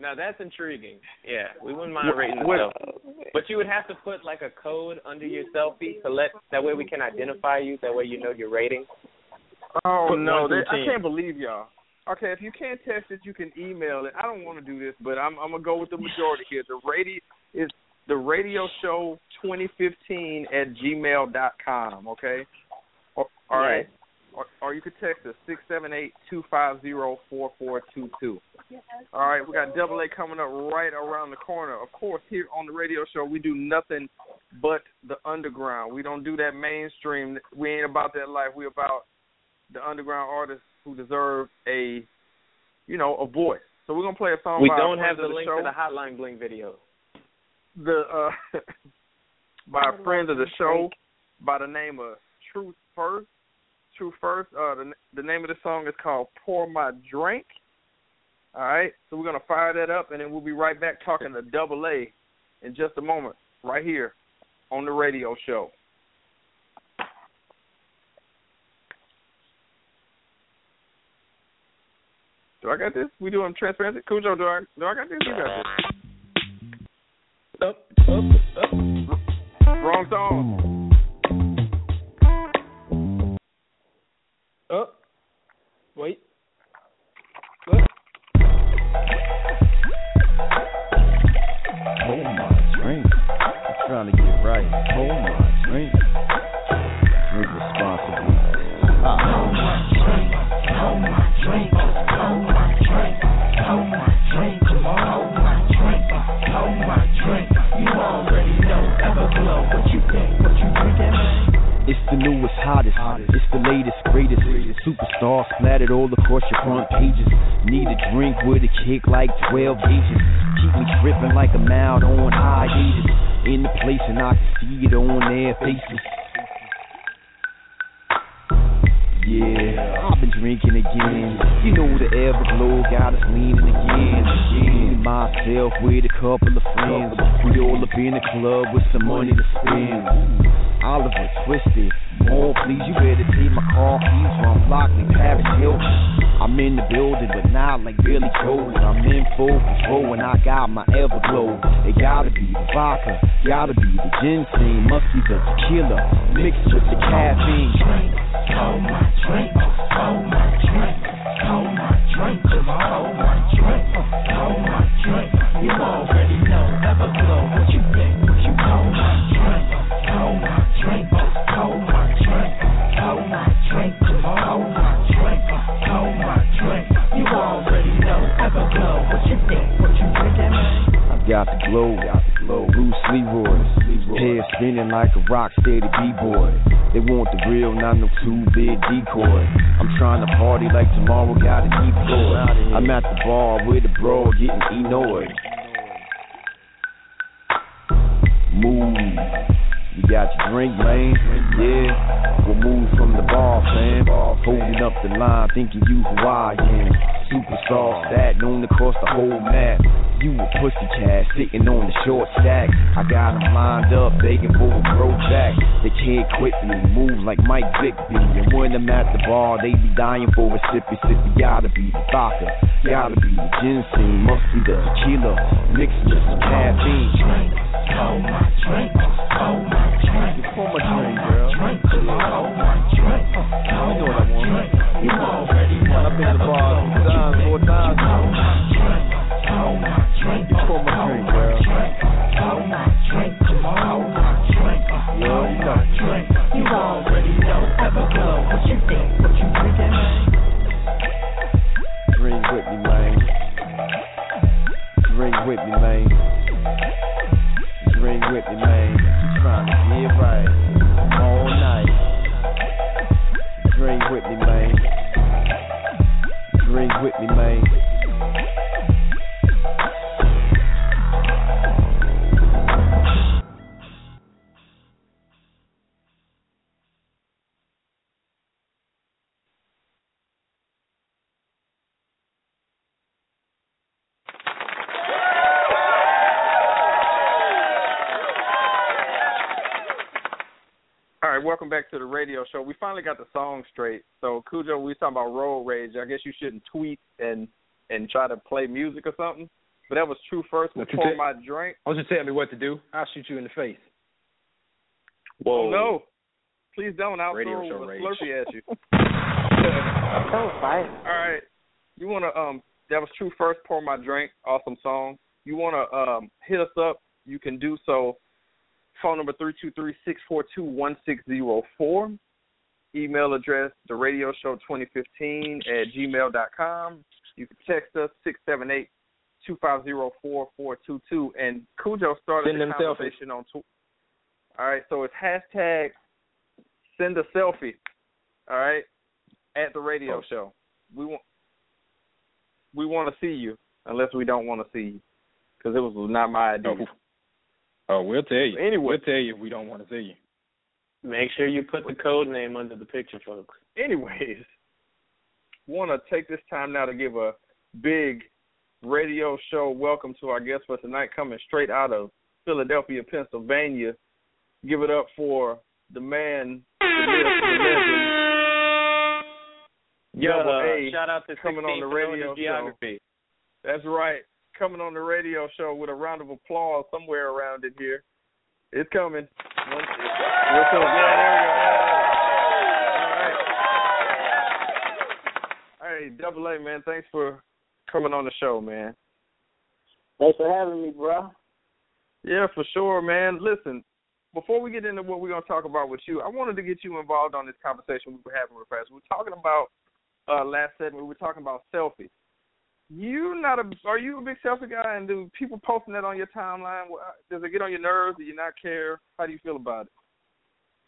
now that's intriguing. Yeah, we wouldn't mind rating the selfie. But you would have to put like a code under your selfie to let that way we can identify you. That way you know your rating. Oh Put no, that, I can't believe y'all. Okay, if you can't test it, you can email it. I don't want to do this, but I'm I'm gonna go with the majority here. The radio is the radio show 2015 at gmail dot com. Okay, all right, or, or you could text us six seven eight two five zero four four two two. All right, we got Double A coming up right around the corner. Of course, here on the radio show, we do nothing but the underground. We don't do that mainstream. We ain't about that life. We about the underground artists who deserve a, you know, a voice. So we're gonna play a song. We don't have the of link show. to the Hotline Bling video. the uh [laughs] by a friend of the show by the name of Truth First. Truth First. Uh, the the name of the song is called "Pour My Drink." All right, so we're gonna fire that up, and then we'll be right back talking to Double A in just a moment, right here on the radio show. Do I got this? We doing transparency? Khujoe, do I do I got this? You got this. Up, up, up. Wrong song. Wait. Up. Hold oh, my drink. I'm trying to get right. Hold my newest, hottest. It's the latest, greatest. Superstar splattered all across your front pages. Need a drink with a kick like 12 gauges. Keep me tripping like a mouth on hiatus. In the place and I can see it on their faces. Yeah, I've been drinking again. You know the Everglow got us leaning again. again. Myself with a couple of friends. We all up in the club with some money to spend. Oliver twisted. Oh, please, you better take my car keys from Lockley, Paris Hilton. I'm in the building, but not like Billy Joel. I'm in full control and I got my Everglow. It gotta be the vodka, gotta be the ginseng, must be the tequila mixed with the caffeine. Drink, hold my drink, hold my drink, hold my drink, just hold my drink, got the glow, got the glow. Bruce Leroy, hair spinning like a rock steady b-boy. They want the real, not no two big decoy. I'm trying to party like tomorrow, gotta keep going. I'm at the bar with a bro getting enoid. Move. You got your drink, man. Yeah. We'll move from the bar, fam. Holding up the line, thinking you Hawaiian. Superstar stat known across the whole map. You a pussy cat sitting on the short stack. I got 'em lined up, begging for a bro back. They can't quit me, move like Mike Bigby. And when I'm at the bar, they be dying for a sippy sippy. Gotta be the vodka, gotta be the ginseng, must be the tequila, mixed with some caffeine. Drink, hold my drink, hold my drink. Pour my drink, girl. Drink, hold my drink, hold you know what I want. You already welcome back to the radio show. We finally got the song straight. So Khujoe, we was talking about road rage. I guess you shouldn't tweet and and try to play music or something. But that was true first Don't you before my drink. I was just telling me what to do. I'll shoot you in the face. Oh no. Please don't. I'll Radio throw show a rage. Slurpee at you. [laughs] So fun. All right. You wanna um that was true first, pour my drink, awesome song. You wanna um hit us up, you can do so. Phone number 323-642-1604. Email address the radio show twenty fifteen at gmail dot com. You can text us six seven eight two five zero four four two two and Khujoe started Send the them selfies. on Twitter. All right, so it's hashtag send a selfie. All right, at the radio Oh. show. We want we want to see you, unless we don't want to see you, because it was not my idea. Oh, oh we'll tell you. Anyway. We'll tell you if we don't want to see you. Make sure you put the code name under the picture, folks. Anyways, want to take this time now to give a big radio show welcome to our guest for tonight, coming straight out of Philadelphia, Pennsylvania. Give it up for the man, the myth, the legend, Yeah, Double uh, A shout out to coming on the 16 for knowing radio his geography. That's right. Coming on the radio show with a round of applause somewhere around it here. It's coming. One-. Yeah, there we go. All right. Hey, Double A, man. Thanks for coming on the show, man. Thanks for having me, bro. Yeah, for sure, man. Listen, before we get into what we're going to talk about with you, I wanted to get you involved on this conversation we were having with friends. We were talking about uh last segment. We were talking about selfies. You not a? Are you a big selfie guy? And do people posting that on your timeline? Does it get on your nerves? Do you not care? How do you feel about it?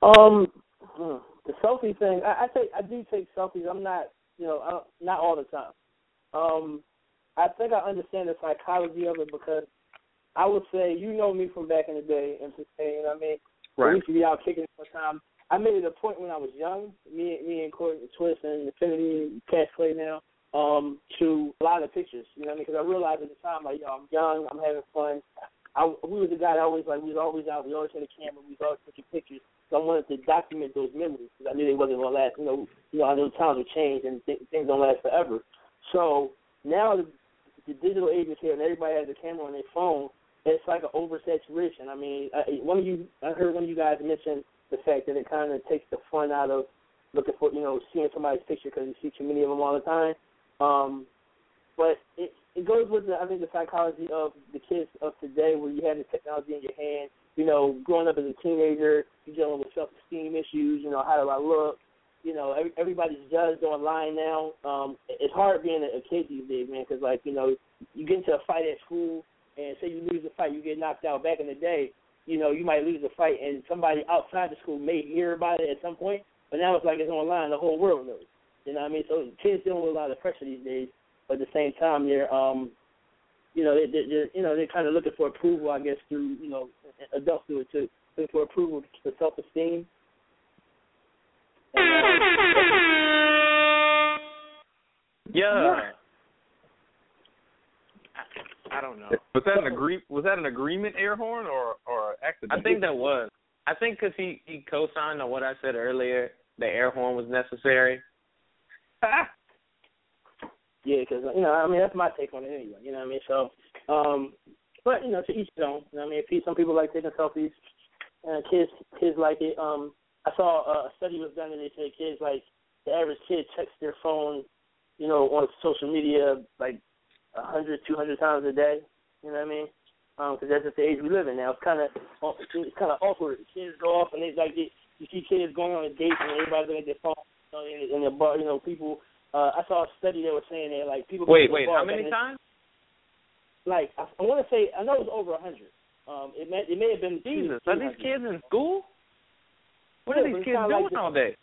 Um, Hmm. The selfie thing, I, I take, I do take selfies. I'm not, you know, I don't, not all the time. Um, I think I understand the psychology of it because I would say, you know me from back in the day, and you know what I mean? We Right. used to be out kicking all the time. I made it a point when I was young, me, me and Courtney Twist and Infinity, Cash Play now, um, to a lot of pictures. You know what I mean? Because I realized at the time, like, yo, I'm young, I'm having fun. I, we was the guy that always like we was always out. We always had a camera. We was always taking pictures. So I wanted to document those memories because I knew they wasn't gonna last. You know, you know, I know times will change and th- things don't last forever. So now the, the digital age is here, and everybody has a camera on their phone. It's like an oversaturation. I mean, I, one of you, I heard one of you guys mention the fact that it kind of takes the fun out of looking for, you know, seeing somebody's picture because you see too many of them all the time. Um, but it it goes with the I think the psychology of the kids of today, where you have the technology in your hand. You know, growing up as a teenager, you're dealing with self-esteem issues. You know, how do I look? You know, every, everybody's judged online now. Um, it's hard being a, a kid these days, man, because like you know, you get into a fight at school, and say you lose the fight, you get knocked out. Back in the day, you know, you might lose a fight, and somebody outside the school may hear about it at some point. But now it's like it's online; the whole world knows. You know what I mean? So kids dealing with a lot of pressure these days but at the same time they're um you know they they they're, you know they're kind of looking for approval I guess through you know adults do it too looking for approval for self esteem. Yeah. I, I don't know. Was that an agree? Was that an agreement air horn or or accident? I think that was. I think because he he co-signed on what I said earlier, the air horn was necessary. [laughs] Yeah, because you know I mean that's my take on it anyway. You know what I mean? So, um, but you know to each his own. You know what I mean? Some people like taking selfies, and kids kids like it. Um, I saw a study was done and they said kids like the average kid checks their phone, you know, on social media like a hundred, two hundred times a day. You know what I mean? Because that's just the age we live in now. It's kind of it's kind of awkward. Kids go off and they like they, you see kids going on a date and everybody's looking at their phone know, in, in the bar. You know, people. Uh, I saw a study that was saying that like people. Wait, wait, how many times? Like I, I want to say, I know it was over a hundred. Um, it may it may have been Jesus, two- are these kids in school? What Yeah, are these kids doing like all day?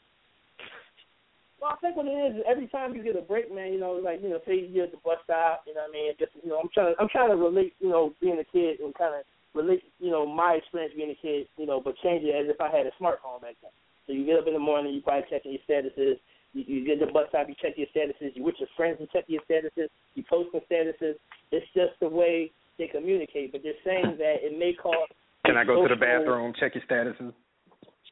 Well, I think what it is is every time you get a break, man, you know, like you know, say you're at the bus stop, you know what I mean? Just you know, I'm trying to I'm trying to relate, you know, being a kid and kind of relate, you know, my experience being a kid, you know, but change it as if I had a smartphone back then. So you get up in the morning, you probably checking your statuses. You, you get to the bus stop, you check your statuses. You with your friends and check your statuses. You posting statuses. It's just the way they communicate. But they're saying that it may cause. Can I go to the bathroom, check your statuses?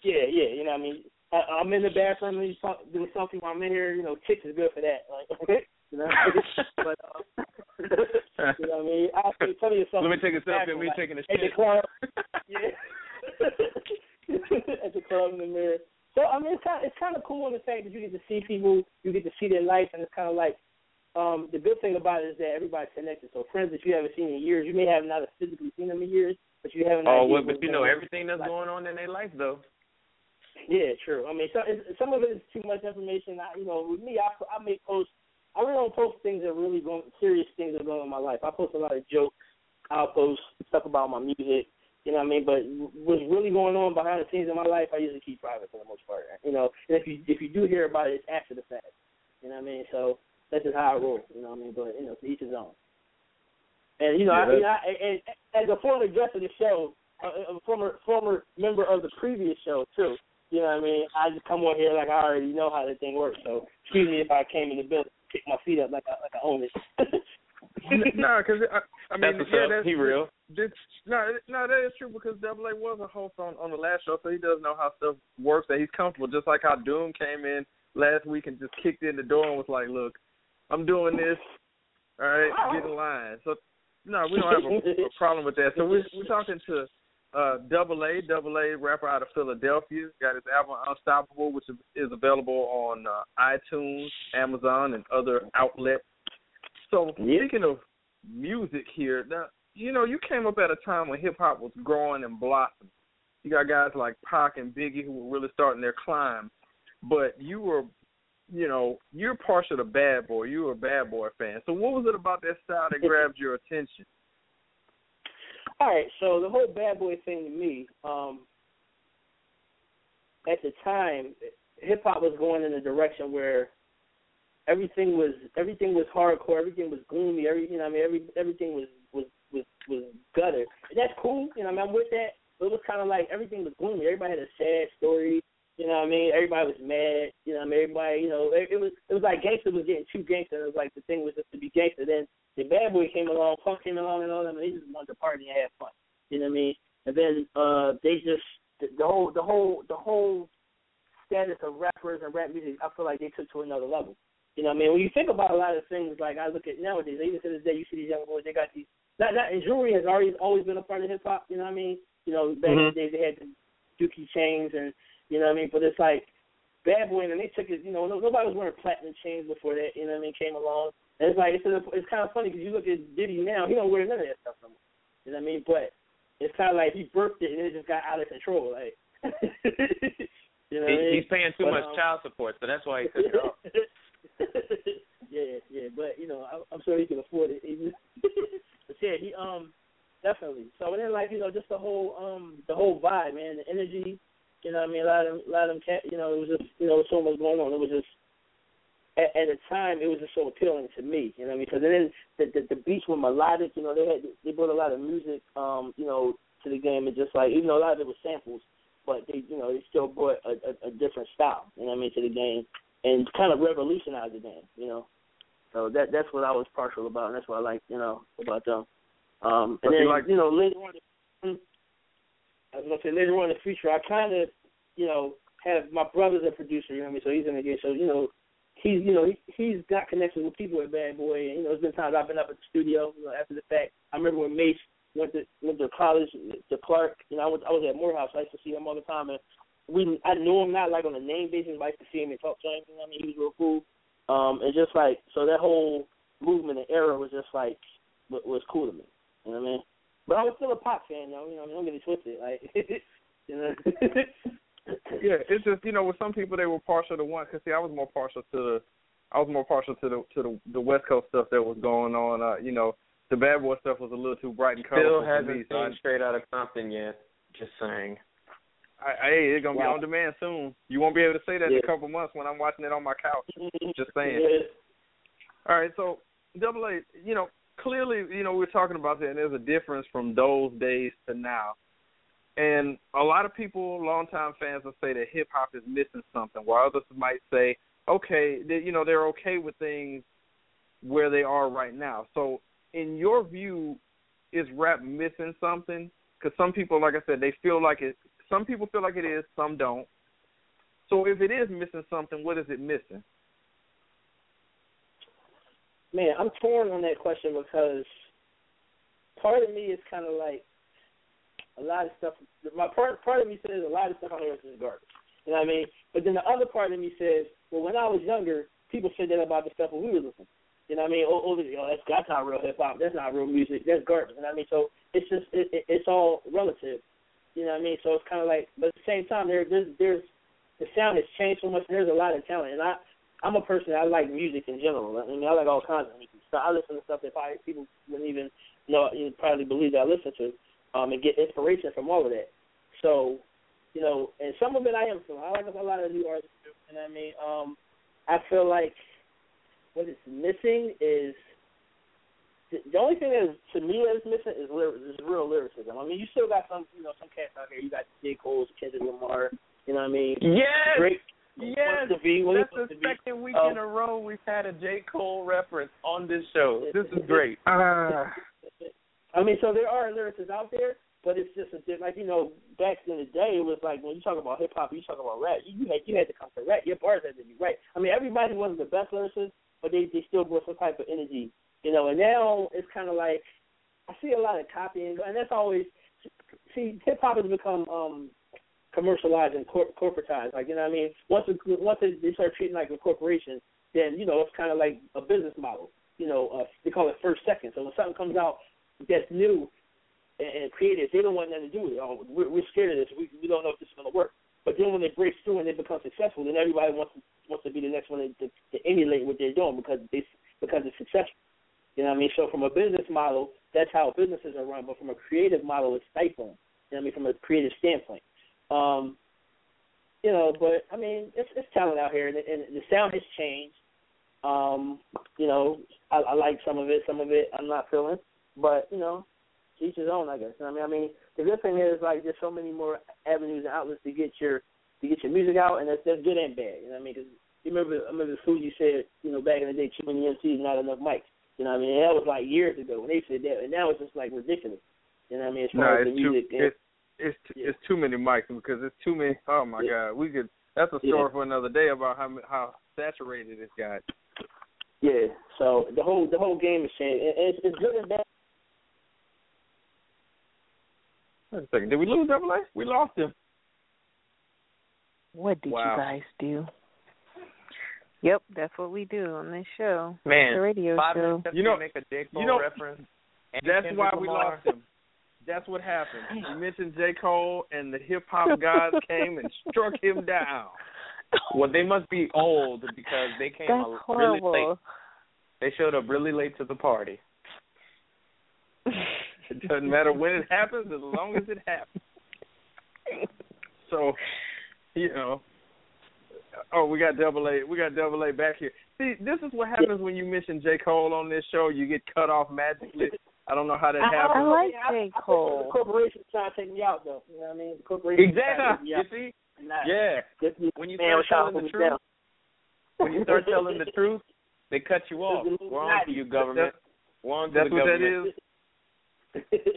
yeah, yeah, you know what I mean. I, I'm in the bathroom and talk, doing something while I'm in here. You know, chicks is good for that. Like, [laughs] you know, [laughs] but uh, [laughs] you know what I mean. I say tell me yourself. Let me take a selfie of me taking a shit. club. yeah, [laughs] at the club in the mirror. So I mean, it's kind of, it's kind of cool in the fact that you get to see people, you get to see their life, and it's kind of like um the good thing about it is that everybody's connected. So friends that you haven't seen in years, you may have not physically seen them in years, but you have an Oh, well, but you know everything that's going on in their life, though. Yeah, true. I mean, some some of it is too much information. I, you know, with me, I I make posts. I really don't post things that are really going serious things that are going on in my life. I post a lot of jokes. I'll post stuff about my music. You know what I mean? But what's really going on behind the scenes in my life, I usually keep private for the most part. You know, and if you if you do hear about it, it's after the fact. You know what I mean? So that's just how I roll. You know what I mean? But you know, to each his own. And you know, Yeah, I mean, I, and, as a former guest of the show, a, a former former member of the previous show too. You know what I mean? I just come on here like I already know how the thing works. So excuse me if I came in the building, kick my feet up like I like I own it. [laughs] no, because I, I mean, That's yeah, up. that's He real. This, no, no, that is true because Double A was a host on on the last show, so he does know how stuff works. That he's comfortable, just like how Doom came in last week and just kicked in the door and was like, "Look, I'm doing this. All right, get in line." So, no, we don't have a, a [laughs] problem with that. So we're we're talking to uh Double A, Double A rapper out of Philadelphia. Got his album Unstoppable, which is, is available on uh, iTunes, Amazon, and other outlets. So speaking of music here, now you know you came up at a time when hip hop was growing and blossoming. You got guys like Pac and Biggie who were really starting their climb, but you were, you know, you're partial to Bad Boy. You were a Bad Boy fan. So what was it about that style that grabbed your attention? All right, so the whole bad boy thing to me, um, at the time, hip hop was going in a direction where everything was everything was hardcore, everything was gloomy, every you know, I mean, every everything was was was was gutter. And that's cool, you know, I mean, I'm with that. But it was kind of like everything was gloomy. Everybody had a sad story. You know what I mean? Everybody was mad. You know, I mean? everybody. You know, it, it was it was like gangster was getting too gangster. It was like the thing was just to be gangster. Then the bad boy came along, punk came along, and all them. And they just wanted to party and have fun. You know what I mean? And then uh they just the, the whole the whole the whole status of rappers and rap music. I feel like they took to another level. You know what I mean? When you think about a lot of things, like I look at nowadays, even to this day, you see these young boys. They got these. That that and jewelry has always always been a part of hip hop. You know what I mean? You know, back Mhm. in the day they had the Dookie chains and you know what I mean. But it's like Bad Boy, and they took it. You know, nobody was wearing platinum chains before that. You know what I mean? Came along, and it's like it's it's kind of funny because you look at Diddy now, he don't wear none of that stuff no more. You know what I mean? But it's kind of like he birthed it and it just got out of control. Like, [laughs] you know, what I mean? he's paying too But, much um, child support, so that's why he [laughs] took it off. [laughs] yeah, yeah, but you know, I, I'm sure he can afford it. [laughs] But yeah, he um definitely. So and then like you know just the whole um the whole vibe, man, the energy. You know, what I mean, a lot of them, a lot of them, cat, you know, it was just you know, so much going on. It was just at, at the time, it was just so appealing to me. You know, what I mean, because then the, the the beats were melodic. You know, they had they brought a lot of music, um, you know, to the game, and just like even though a lot of it was samples, but they you know they still brought a, a, a different style. You know, what I mean, to the game and kind of revolutionized the game, you know. So that that's what I was partial about, and that's what I like, you know, about them. Um, and But then like- you know later on, I was gonna say later on in the future, I kind of, you know, have my brother's a producer, you know what I mean. So he's in the game, so you know, he's you know he, he's got connections with people at Bad Boy, and you know, there's been times I've been up at the studio, you know, after the fact. I remember when Mase went to went to college to Clark, you know, I was I was at Morehouse, I used to see him all the time, and we I knew him not like on a name basis, but I used to see him and talk to him. You know what I mean? He was real cool. Um, and just like so, that whole movement and era was just like wa- was cool to me. You know what I mean? But I was still a pop fan, though. You know, I mean, don't get it twisted. Like, [laughs] you know. yeah, it's just you know with some people they were partial to one. Cause see, I was more partial to the, I was more partial to the to the the West Coast stuff that was going on. Uh, you know, the Bad Boy stuff was a little too bright and colorful Still for me. hasn't So I, seen straight out of Compton yet. Just saying. I, hey, it's gonna Wow. be on demand soon. You won't be able to say that in a couple months when I'm watching it on my couch. [laughs] Just saying. Yeah. All right, so Double A, you know, clearly, you know, we're talking about that, and there's a difference from those days to now. And a lot of people, longtime fans, will say that hip hop is missing something, while others might say, okay, they, you know, they're okay with things where they are right now. So, in your view, is rap missing something? Because some people, like I said, they feel like it. Some people feel like it is, some don't. So, if it is missing something, what is it missing? Man, I'm torn on that question because part of me is kind of like a lot of stuff. My part part of me says a lot of stuff on earth is garbage. You know what I mean? But then the other part of me says, well, when I was younger, people said that about the stuff when we were listening. You know what I mean? Oh, oh know, that's that's not real hip hop. That's not real music. That's garbage. You know what I mean? So it's just it, it, it's all relative. You know what I mean? So it's kind of like, but at the same time, there there's there's the sound has changed so much. There's a lot of talent, and I I'm a person that I like music in general. I mean, I like all kinds of music. So I listen to stuff that probably people wouldn't even know, you probably believe that I listen to, um, and get inspiration from all of that. So, you know, and some of it I am from. I like a lot of new artists. You know what I mean? Um, I feel like what is missing is the, only thing that is to me that is missing is, lyric, is real lyricism. I mean, you still got some, you know, some cats out here. You got J. Cole's, Kendrick Lamar. You know what I mean? Yes. Drake. Yes. to be, That's the wants to be. second week Um, in a row we've had a J. Cole reference on this show. This is great. Uh, [laughs] I mean, so there are lyricists out there, but it's just a bit like you know, back in the day, it was like when you talk about hip hop, you talk about rap. You, you had you had to come to rap. Your bars had to be right. I mean, everybody wasn't the best lyricist, but they they still brought some type of energy, you know. And now it's kind of like I see a lot of copying, and that's always see hip hop has become um commercialized and cor- corporatized. Like you know what I mean? Once it, once it, they start treating like a corporation, then you know it's kind of like a business model. You know, uh, they call it first second. So when something comes out that's new and, and creative, they don't want nothing to do with it. Oh, we're, we're scared of this. We we don't know if this is going to work. But then when they break through and they become successful, then everybody wants to, wants to be the next one to, to, to emulate what they're doing because they because it's successful. You know what I mean? So from a business model, that's how businesses are run. But from a creative model, it's stifling. You know what I mean? From a creative standpoint. Um, you know, but I mean, it's it's talent out here, and, and the sound has changed. Um, you know, I, I like some of it, some of it I'm not feeling, but you know, each his own, I guess. You know what I mean, I mean, the good thing is like there's so many more avenues and outlets to get your to get your music out, and that's that's good and bad. You know what I mean? Because you remember, I remember Fuji said, you know, back in the day, too many MCs, not enough mics. You know what I mean? And that was like years ago when they said that, and now it's just like ridiculous. You know what I mean? As far no, as the too, music. and, it's it's t- it's too many mics because it's too many. Oh my Yeah. God, we could. That's a story Yeah. for another day about how how saturated it's got. yeah. So the whole the whole game is changed. And it's, it's good and bad. Wait a second, did we lose Double A? We lost him. What did Wow. you guys do? Yep, that's what we do on this show. Man, the radio five show. You know- you make a J. Cole you know- reference. and That's Kendrick why we Lamar, lost him. That's what happened. You mentioned J. Cole, and the hip hop gods [laughs] came and struck him down. Well, they must be old because they came That's a- really late. They showed up really late to the party. It doesn't matter when it happens, as long as it happens. [laughs] So, you know. Oh, we got double A. We got double A back here. See, this is what happens when you mention J. Cole on this show. You get cut off magically. I don't know how that I, I, happens. I like I, J. I, I Cole. think the corporation's trying to take me out, though. You know what I mean? The corporation Exactly. trying to take me You see? Yeah. just When you start was trying to telling the hold me truth, down. when you start telling the [laughs] truth, they cut you off. We're on to you, government. We're on to That's the what that government. is.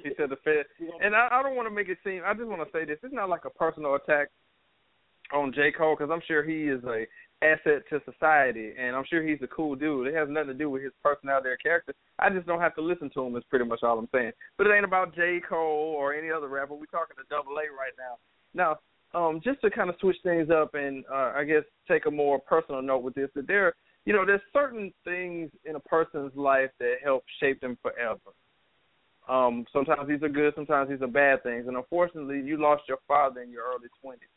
He said the Fed. [laughs] And I, I don't want to make it seem. I just want to say this. It's not like a personal attack on J. Cole because I'm sure he is a asset to society, and I'm sure he's a cool dude. It has nothing to do with his personality or character. I just don't have to listen to him. Is pretty much all I'm saying. But it ain't about J. Cole or any other rapper. We're talking to Double A right now. Now, um, just to kind of switch things up and uh, I guess take a more personal note with this, that there, you know, there's certain things in a person's life that help shape them forever. Um, sometimes these are good, sometimes these are bad things, and unfortunately, you lost your father in your early twenties.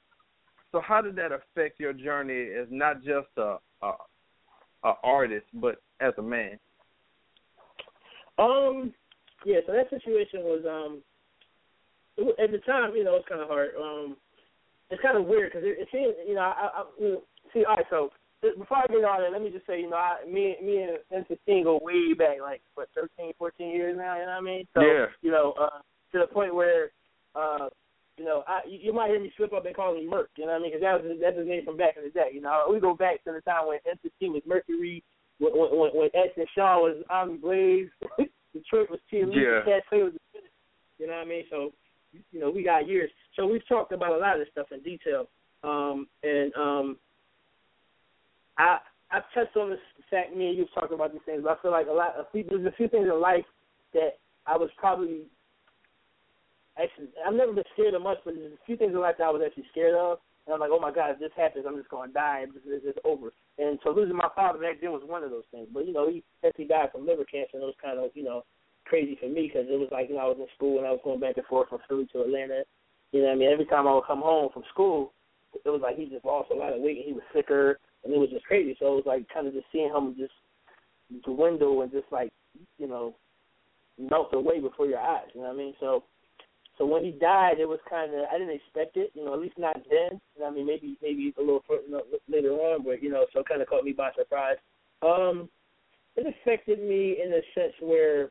So, how did that affect your journey as not just a, a, a artist, but as a man? Um, yeah. So that situation was um, it, at the time, you know, it's kind of hard. Um, it's kind of weird because it, it seems, you know, I, I you know, see. All right, so before I get all that, let me just say, you know, I, me, me and Vincent go way back, like what, thirteen, fourteen years now. You know what I mean? So, Yeah. You know, uh, to the point where, uh, you know, I you, you might hear me slip up and call me Merc. You know what I mean? Because that was that's his name from back in the day. You know, we go back to the time when NCT was Mercury, when when, when Edson Sean was Omni Blaze, [laughs] Detroit was T. Yeah. Cat Taylor was the You know what I mean? So, you know, we got years. So we've talked about a lot of this stuff in detail. Um, and um, I I've touched on this fact. Me and you've talked about these things, but I feel like a lot of people. There's a few things in life that I was probably actually I've never been scared of much, but there's a few things in life that I was actually scared of. And I'm like, oh my God, if this happens, I'm just going to die. It's, it's, it's over. And so losing my father back then was one of those things. But you know, he actually died from liver cancer, and it was kind of you know crazy for me because it was like you know I was in school and I was going back and forth from Philly to Atlanta. You know what I mean? Every time I would come home from school, it was like he just lost a lot of weight and he was sicker, and it was just crazy. So it was like kind of just seeing him just dwindle and just like you know melt away before your eyes. You know what I mean? So so when he died, it was kind of I didn't expect it. You know, at least not then. I mean, maybe maybe a little further, you know, later on, but you know, so it kind of caught me by surprise. Um, it affected me in a sense where,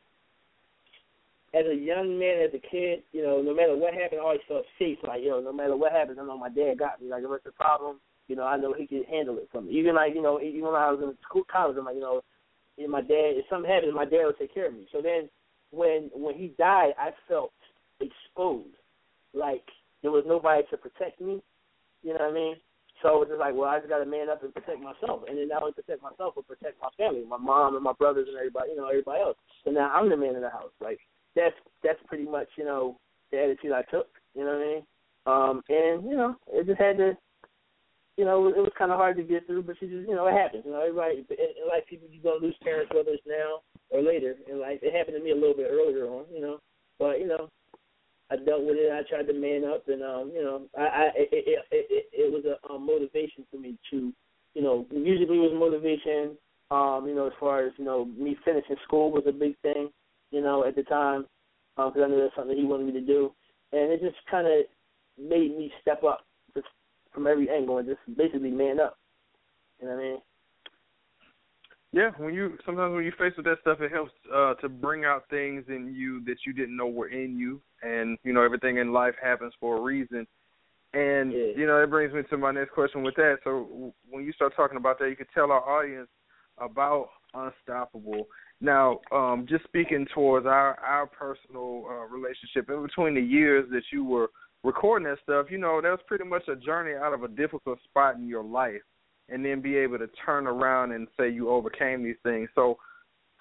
as a young man, as a kid, you know, no matter what happened, I always felt safe. Like you know, no matter what happens, I know my dad got me. Like if it's a problem, you know, I know he can handle it for me. Even like you know, even when I was in school, college, I'm like you know, my dad, if something happens, my dad would take care of me. So then, when when he died, I felt exposed. Like there was nobody to protect me. You know what I mean? So it was just like, well, I just got to man up and protect myself, and then not only protect myself, but protect my family, my mom and my brothers and everybody, you know, everybody else. So now I'm the man in the house. Like that's that's pretty much you know the attitude I took. You know what I mean? Um, and you know, it just had to. You know, it was kind of hard to get through, but you just, you know, it happens. You know, everybody, in, life, people, you're to lose parents, whether it's now or later in life. It happened to me a little bit earlier on, you know. But, you know, I dealt with it. I tried to man up, and um, you know, I, I it, it, it, it, was a um, motivation for me to, you know, musically was motivation. Um, you know, as far as you know, me finishing school was a big thing, you know, at the time, because um, I knew that's something he wanted me to do, and it just kind of made me step up. Just from every angle and just basically man up. You know what I mean? Yeah, when you sometimes when you face with that stuff, it helps uh to bring out things in you that you didn't know were in you, and you know everything in life happens for a reason. And Yeah. you know that brings me to my next question with that. So when you start talking about that, you could tell our audience about Unstoppable. Now, um, just speaking towards our our personal uh, relationship in between the years that you were recording that stuff, you know that was pretty much a journey out of a difficult spot in your life and then be able to turn around and say you overcame these things. So,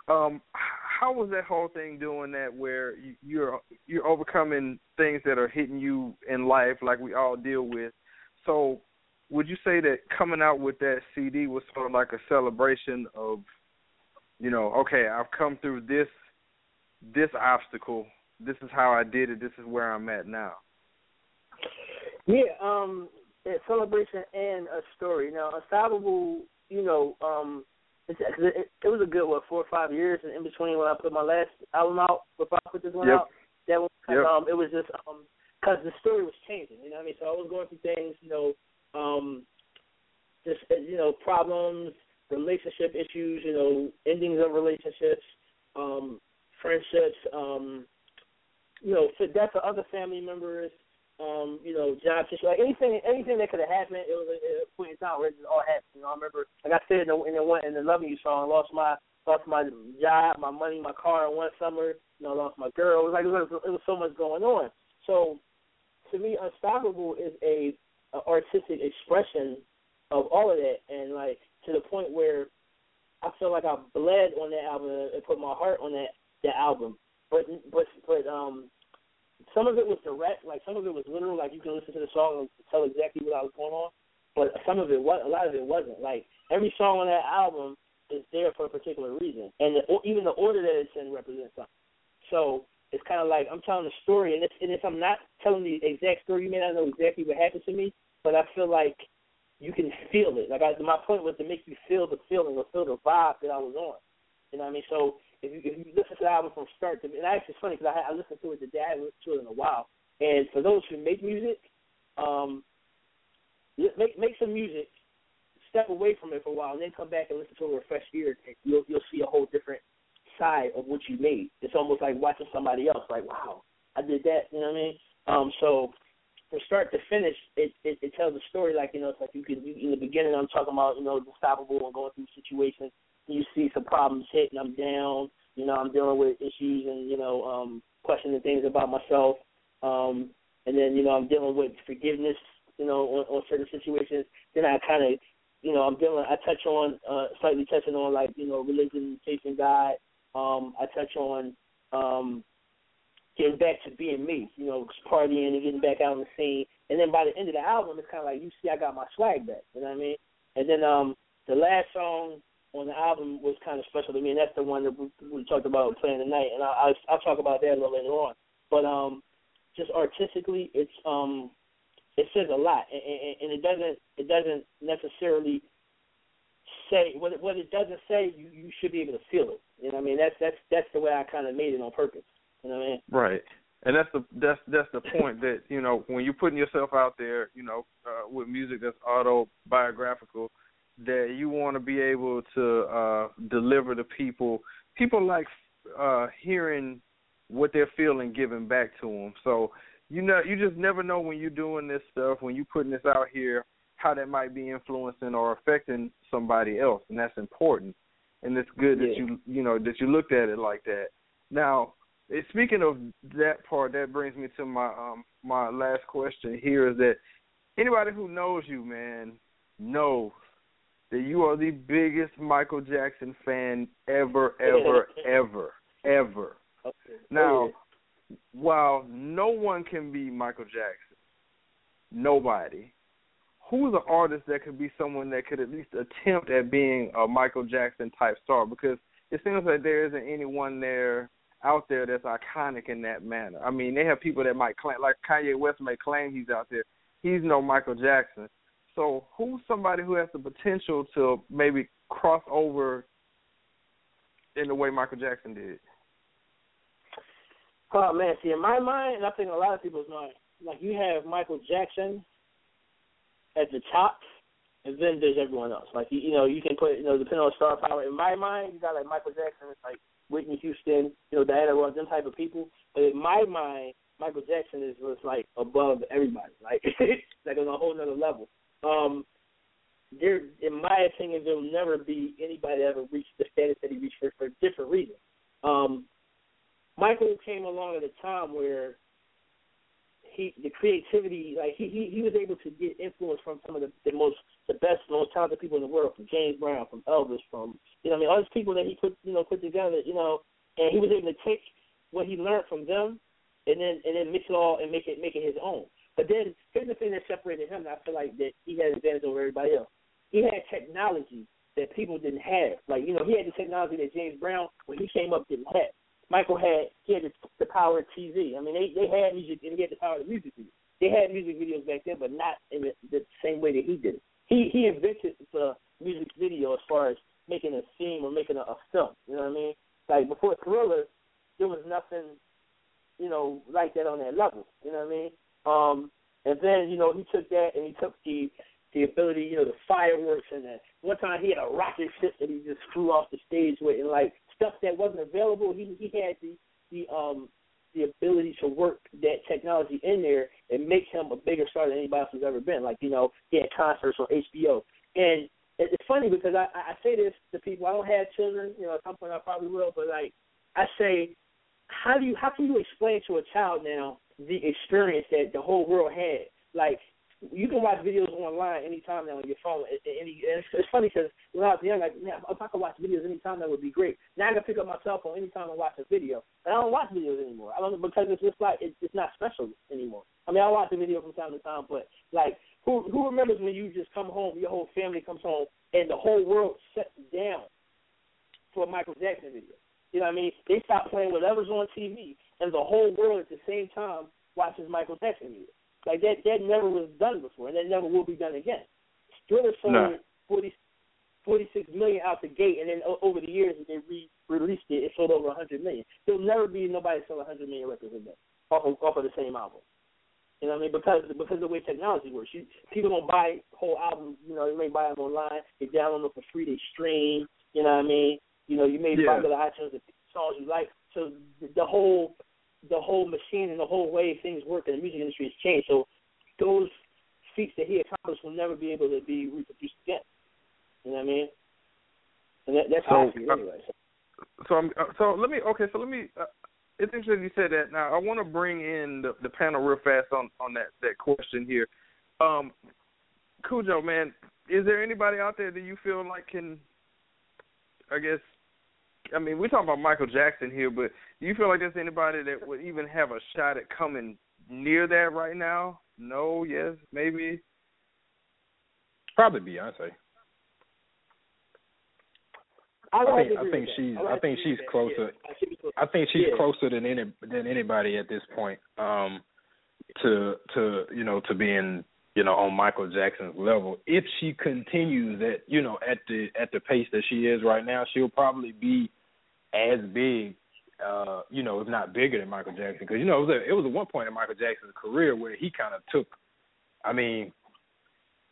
um, how was that whole thing doing that where you, you're you're overcoming things that are hitting you in life, like we all deal with? So, would you say that coming out with that CD was sort of like a celebration of, you know, okay, I've come through this this obstacle. This is how I did it. This is where I'm at now. Yeah, um, yeah, celebration and a story. Now, Unstoppable, you know, um, it's, it, it was a good what four or five years and in between when I put my last album out before I put this one Yep. out. That one, Yep. um, it was just um, because the story was changing. You know what I mean? So I was going through things, you know, um, just uh, you know, problems, relationship issues, you know, endings of relationships, um, friendships, um, you know, death of other family members, um, you know, job situation, like anything, anything that could have happened, it was a, a point in time where it just all happened. You know, I remember, like I said in the in the one in the "Loving You" song, I lost my lost my job, my money, my car in one summer. You know, lost my girl. It was like it was, it was so much going on. So, to me, "Unstoppable" is a, a artistic expression of all of that, and like to the point where I feel like I bled on that album and put my heart on that that album. But but but um some of it was direct, like some of it was literal, like you can listen to the song and tell exactly what I was going on. But some of it was a lot of it wasn't. Like every song on that album is there for a particular reason, and the, even the order that it's in represents something. So it's kind of like I'm telling a story, and if, and if I'm not telling the exact story, you may not know exactly what happened to me, but I feel like you can feel it. Like I, my point was to make you feel the feeling or feel the vibe that I was on. You know what I mean? So if you, if you listen to the album from start to and actually it's funny because I, I listened to it today. I listened to it in a while. And for those who make music, um, make make some music, step away from it for a while, and then come back and listen to it with a fresh ear. And you'll you'll see a whole different side of what you made. It's almost like watching somebody else. Like wow, I did that. You know what I mean? Um, so from start to finish, it, it it tells a story. Like you know, it's like you can in the beginning. I'm talking about you know unstoppable and going through situations. You see some problems hit, and I'm down. You know, I'm dealing with issues and you know um, questioning things about myself. Um, and then you know I'm dealing with forgiveness. You know, on, on certain situations. Then I kind of you know I'm dealing. I touch on uh, slightly touching on like you know religion, faith in God. Um, I touch on um, getting back to being me, you know, partying and getting back out on the scene. And then by the end of the album, it's kind of like you see, I got my swag back. You know what I mean? And then um, the last song on the album was kind of special to me, and that's the one that we, we talked about playing tonight. And I, I, I'll talk about that a little later on. But um, just artistically, it's um, it says a lot, and, and, it doesn't it doesn't necessarily say what it, what it doesn't say. You you should be able to feel it. You know what I mean? That's that's that's the way I kind of made it on purpose. You know what I mean? Right. And that's the that's that's the point that you know when you're putting yourself out there, you know, uh, with music that's autobiographical, that you want to be able to uh deliver to people. People like uh hearing what they're feeling, giving back to them. So you know, you just never know when you're doing this stuff, when you're putting this out here, how that might be influencing or affecting somebody else, and that's important. And it's good that you you know that you looked at it like that. Now, eh, speaking of that part, that brings me to my um my last question here is that anybody who knows you, man, knows that you are the biggest Michael Jackson fan ever, [laughs] ever, ever, ever. Okay. Now, oh, while no one can be Michael Jackson, nobody, who's an artist that could be someone that could at least attempt at being a Michael Jackson type star? Because it seems like there isn't anyone there out there that's iconic in that manner. I mean, they have people that might claim, like Kanye West may claim he's out there. He's no Michael Jackson. So, who's somebody who has the potential to maybe cross over in the way Michael Jackson did? Oh man, see in my mind, and I think a lot of people's mind, like you have Michael Jackson, at the top, and then there's everyone else. Like you, you know, you can put you know depending on star power. In my mind, you got like Michael Jackson, it's like Whitney Houston, you know, Diana Ross, them type of people. But in my mind, Michael Jackson is was like above everybody, like [laughs] like on a whole nother level. Um, there, in my opinion, there will never be anybody that ever reach the status that he reached for for different reasons. Um, Michael came along at a time where he the creativity like he he, he was able to get influence from some of the, the most the best most talented people in the world from James Brown from Elvis from you know I mean all these people that he put you know put together you know and he was able to take what he learned from them and then and then mix it all and make it make it his own. But then here's the thing that separated him. I feel like that he had an advantage over everybody else. He had technology that people didn't have. Like you know he had the technology that James Brown when he came up didn't have. Michael had he had the, the power of TV. I mean, they they had music and he had the power of music video. They had music videos back then, but not in the, the same way that he did. He he invented the music video as far as making a scene or making a, a film. You know what I mean? Like before Thriller, there was nothing, you know, like that on that level. You know what I mean? Um, and then you know he took that and he took the the ability, you know, the fireworks and that. One time he had a rocket ship that he just flew off the stage with, and like stuff that wasn't available. He he had the the um the ability to work that technology in there and make him a bigger star than anybody else has ever been. Like you know, he had concerts on HBO, and it's funny because I I say this to people. I don't have children. You know, at some point I probably will, but like I say, how do you how can you explain to a child now the experience that the whole world had? Like you can watch videos online anytime now on your phone. And it's, funny because when I was young, like, man, if I could watch videos anytime, that would be great. Now I can pick up my cell phone anytime I watch a video, and I don't watch videos anymore. I don't because it's just like it's, not special anymore. I mean, I watch a video from time to time, but like, who who remembers when you just come home, your whole family comes home, and the whole world shuts down for a Michael Jackson video? You know what I mean? They stop playing whatever's on TV, and the whole world at the same time watches Michael Jackson video. Like that that never was done before, and that never will be done again. Thriller sold No. forty forty six million out the gate, and then o- over the years they re released it, it sold over a hundred million. There'll never be nobody sell a hundred million records again off of off of the same album. You know what I mean? Because because of the way technology works, you, people don't buy whole albums. You know, they may buy them online. They download them for free. They stream. You know what I mean? You know, you may Yeah. buy the iTunes the songs you like. So the, the whole the whole machine and the whole way things work in the music industry has changed. So those feats that he accomplished will never be able to be reproduced again. You know what I mean? And that, that's how I So, it uh, anyway. So, So I'm uh, so let me okay. So let me. Uh, it's interesting you said that. Now I want to bring in the, the panel real fast on on that that question here. Um, Khujoe, man, is there anybody out there that you feel like can? I guess. I mean, we're talking about Michael Jackson here, but do you feel like there's anybody that would even have a shot at coming near that right now? No, yes, maybe. Probably Beyonce. I, I think I think she's that. I think she's agree with that. closer. Yeah, I should. I think she's Yeah. closer than any than anybody at this point um, to to you know to being you know on Michael Jackson's level. If she continues at you know at the at the pace that she is right now, she'll probably be as big, uh, you know, if not bigger than Michael Jackson. Because you know it was a, it was at one point in Michael Jackson's career where he kind of took. I mean,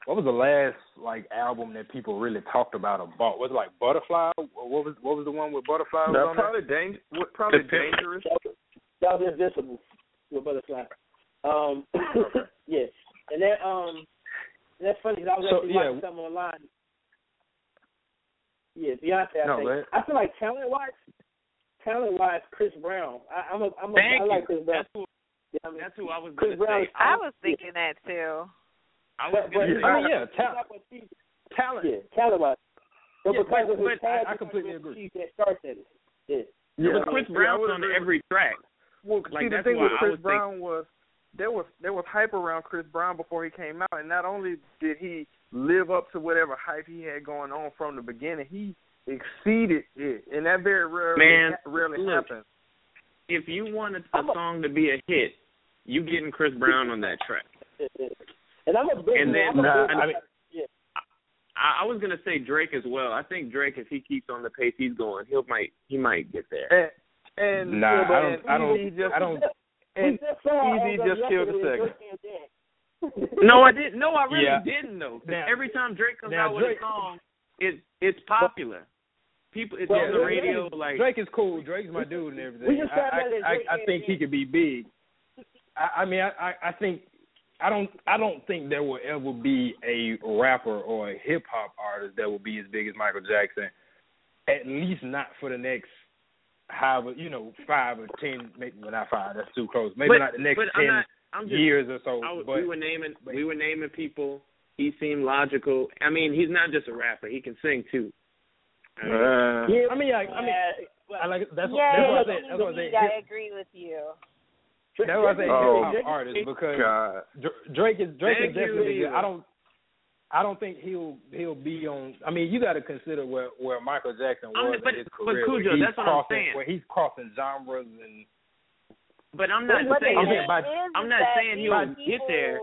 what was the last like album that people really talked about or bought? Was it like Butterfly? What was what was the one with Butterfly? was No, on probably danger. what- Probably The Pimp. dangerous. That was, invincible with Butterfly. Um, [laughs] yeah, and that um, and that's funny 'cause I was So, actually yeah. watching something online. Yeah, Beyonce. I No, think. let- I feel like talent wise, talent wise, Chris Brown. I, I'm a, I'm a, Thank I like you. Chris Brown. That's who, Yeah, I mean, that's who I was Chris Brown say. is- I was thinking that too. I was but, but say. I mean, yeah, talent. not what she- Talent. Yeah, talent wise. But Yeah, because but- of his but I- talent, I completely agree. his That star status. Yeah. Yeah, but Chris yeah, I Brown's would on every track. Well, Like, see, the thing with Chris was Brown was there was there was hype around Chris Brown before he came out, and not only did he live up to whatever hype he had going on from the beginning, he exceeded it, and that very rarely Man, rarely look. happens. If you wanted a song to be a hit, you getting Chris Brown on that track. And I'm a big And then- I'm a Nah, big- I mean- yeah. I, I was gonna say Drake as well. I think Drake, if he keeps on the pace he's going, he'll might he might get there. And and Nah, yeah, I don't- and I don't- just, I don't- And We just EZ just killed a second. Drake and Dan. [laughs] No, I didn't. No, I really Yeah. didn't know. 'Cause Now- every time Drake comes now out with Drake- a song, it it's popular. People, it's Yeah, on the Drake- radio. Like Drake is cool. Drake's my dude and everything. We just found I, I, I, I think he could be big. [laughs] I, I mean, I, I, I think I don't I don't think there will ever be a rapper or a hip hop artist that will be as big as Michael Jackson. At least not for the next however you know five or ten, maybe well, not five. That's too close. Maybe but, not the next but ten I'm not, I'm just, years or so. I was, but we were naming we were naming people. He seemed logical. I mean, he's not just a rapper. He can sing too. I mean, Uh, Yeah, I mean, yeah, I mean, I like that's yeah, that's what I said. That's what I indeed, said. I agree with you. That's what I say Oh, hip hop artist because God. Drake is Drake Thank is you, definitely. I don't. I don't think he'll he'll be on. I mean, you got to consider where where Michael Jackson I mean, was but- in his but career. Khujoe, where he's that's what I'm saying. Where he's crossing genres and. but I'm not But saying. I'm thing saying by- I'm not saying he'll get there.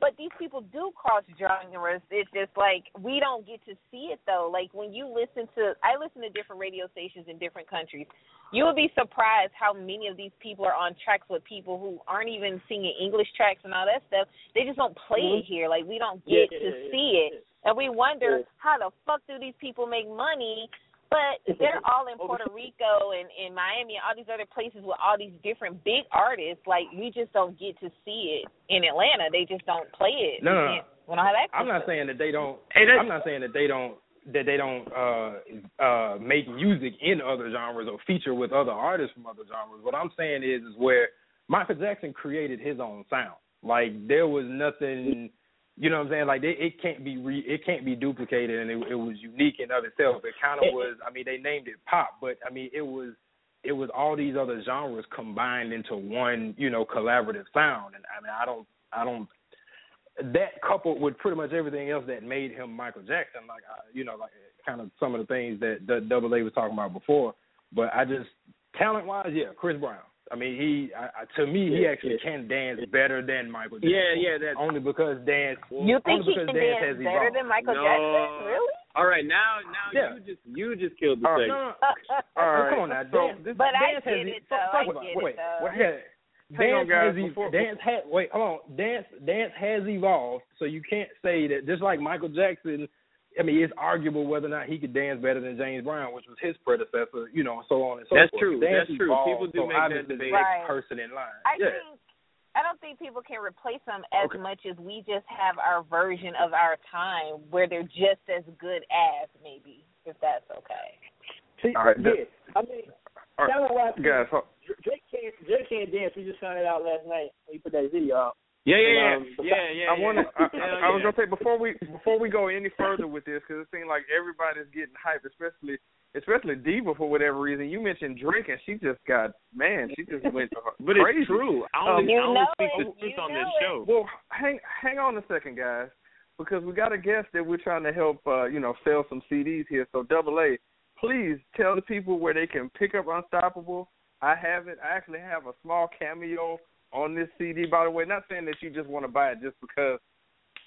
But these people do cross genres. It's just like we don't get to see it though. Like when you listen to, I listen to different radio stations in different countries. You would be surprised how many of these people are on tracks with people who aren't even singing English tracks and all that stuff. They just don't play it mm-hmm. here. Like we don't get yeah, to yeah, see it, and we wonder Yeah. how the fuck do these people make money but they're all in Puerto Rico and in Miami and all these other places with all these different big artists. Like we just don't get to see it in Atlanta. They just don't play it. No, no, no. can't- We don't have access. I'm not saying that they don't. Hey, that's- I'm not saying that they don't that they don't uh uh make music in other genres or feature with other artists from other genres. What I'm saying is is where Michael Jackson created his own sound. Like there was nothing you know what I'm saying? Like they, it can't be re, it can't be duplicated and it, it was unique in of itself. It kind of was I mean they named it pop, but I mean it was it was all these other genres combined into one, you know, collaborative sound. And I mean I don't I don't that coupled with pretty much everything else that made him Michael Jackson, like uh, you know, like kind of some of the things that the Double A was talking about before. But I just talent wise, yeah, Chris Brown. I mean, he I, I, to me he actually can dance better than Michael Jackson. Yeah, yeah. That. Only because dance. You think he can dance dance better evolved. than Michael No. Jackson? Really? All right, now now Yeah. you just you just killed the uh, [laughs] All right. No, no, All come on now, So dance. this- But I get has it, though. talk I about- get it, though. wait, yeah. Hang on, guys, has before- dance has wait, hold on. Dance dance has evolved, so you can't say that just like Michael Jackson. I mean, it's arguable whether or not he could dance better than James Brown, which was his predecessor. You know, so on and so forth. That's forth. true. That's true. evolved, People do so make that obviously debate. next Right. person in line. I yeah. think I don't think people can replace them as Okay. much as we just have our version of our time where they're just as good as maybe, if that's okay. See, All right, yeah. that- I mean, All right, talent wise, guys, Jake can't Drake can't dance. We just found it out last night when he put that video out. Yeah, yeah, yeah, Um, yeah, yeah. I want to. I, yeah. I was gonna say before we before we go any further with this, because it seems like everybody's getting hype, especially especially Diva for whatever reason. You mentioned Drake, and she just got man, she just went [laughs] But crazy. it's true. I Um, only, You I only know speak it. the truth You on know this it. show. Well, hang hang on a second, guys, because we got a guest that we're trying to help. Uh, you know, sell some CDs here. So Double A, please tell the people where they can pick up Unstoppable. I have it. I actually have a small cameo on this CD. By the way, not saying that you just want to buy it just because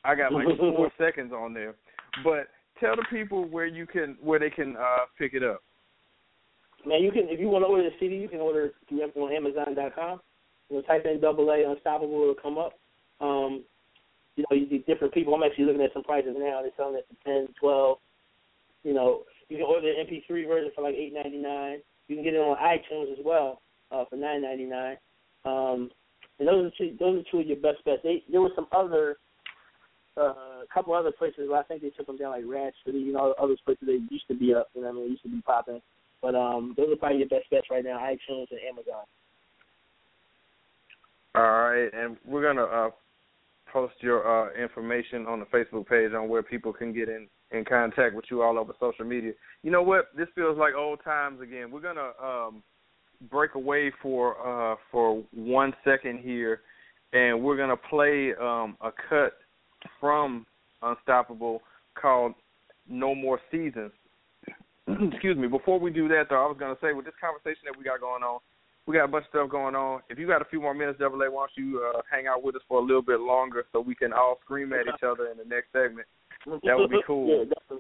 I got like [laughs] four seconds on there, but tell the people where you can where they can uh pick it up. Man, you can if you want to order the CD, you can order it on Amazon.com. You know, type in Double A Unstoppable, it'll come up. Um, you know, you see different people. I'm actually looking at some prices now. They're selling it for ten, twelve. You know, you can order the MP3 version for like eight ninety nine. You can get it on iTunes as well uh, for nine ninety nine. Um, and those are two, those are two of your best bets. They, there were some other, uh, a couple other places. Where I think they took them down like Ratch City. You know, the other places they used to be up. You know, what I mean, used to be popping. But um, those are probably your best bets right now: iTunes and Amazon. All right, and we're gonna uh, post your uh, information on the Facebook page on where people can get in in contact with you all over social media. You know what? This feels like old times again. We're gonna um, break away for uh, for one second here, and we're gonna play um, a cut from Unstoppable called "No More Seasons." [clears throat] Excuse me. Before we do that, though, I was gonna say with this conversation that we got going on, we got a bunch of stuff going on. If you got a few more minutes, Double A, why don't you uh, hang out with us for a little bit longer so we can all scream at each other in the next segment? That would be cool. [laughs] yeah,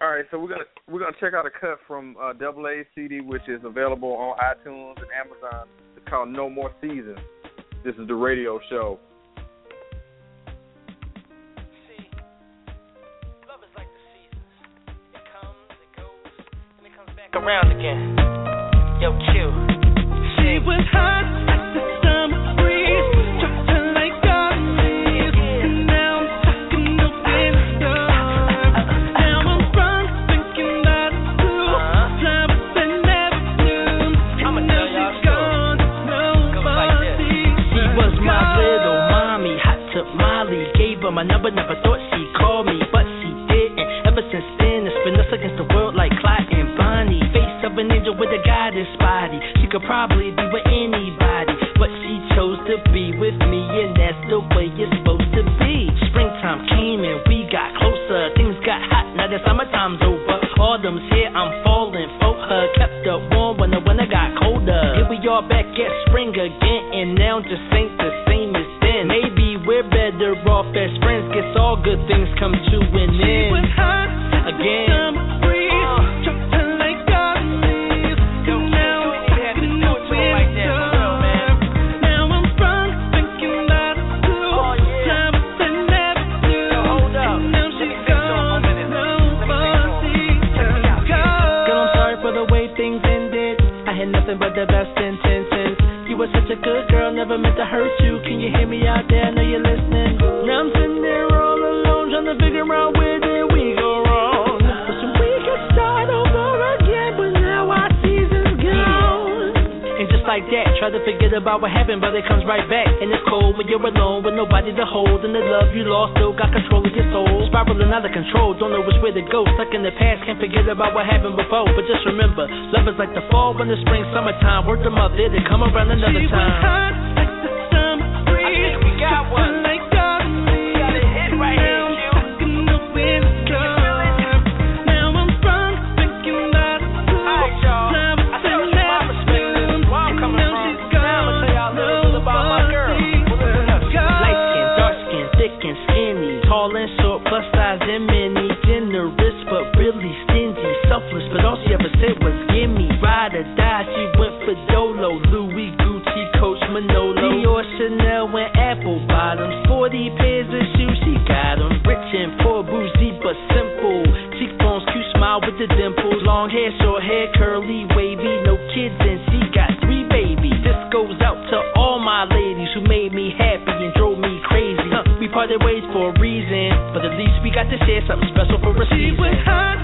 all right, so we're gonna we're gonna check out a cut from uh, Double A CD, which is available on iTunes and Amazon. It's called No More Seasons. This is the radio show. around again. Yo, Q. She was hot. My number, never thought she'd call me, but she didn't. Ever since then, it's been us against the world like Clyde and Bonnie. Face of an angel with a goddess body. She could probably be with anybody, but she chose to be with me, and that's the way it's supposed to be. Springtime came and we got closer. Things got hot, now the summertime's over. Autumn's here, I'm falling for her. Kept up warm when the winter got colder. Here we are back at spring again, and now just ain't the same we're better off as friends. Guess all good things come to an end. Again. Were such a good girl, never meant to hurt you. Can you hear me out there? I know you're listening. Now I'm sitting there all alone, trying to figure out try to forget about what happened, but it comes right back. And it's cold when you're alone with nobody to hold. And the love you lost still got control of your soul. Spiraling out of control, don't know which way to go. Stuck in the past, can't forget about what happened before. But just remember, love is like the fall, winter, spring, summertime. Work the mother, they come around another time. Parted ways for a reason, but at least we got to share something special for a She season.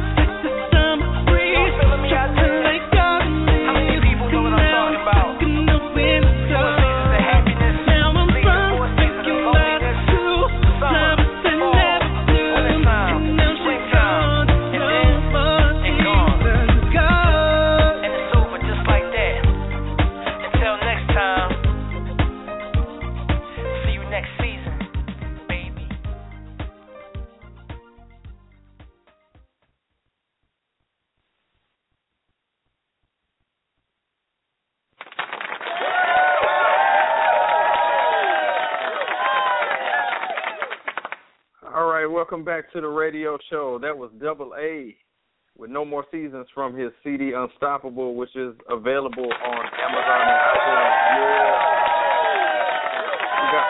No more seasons from his CD Unstoppable, which is available on Amazon and iTunes. Yeah. We got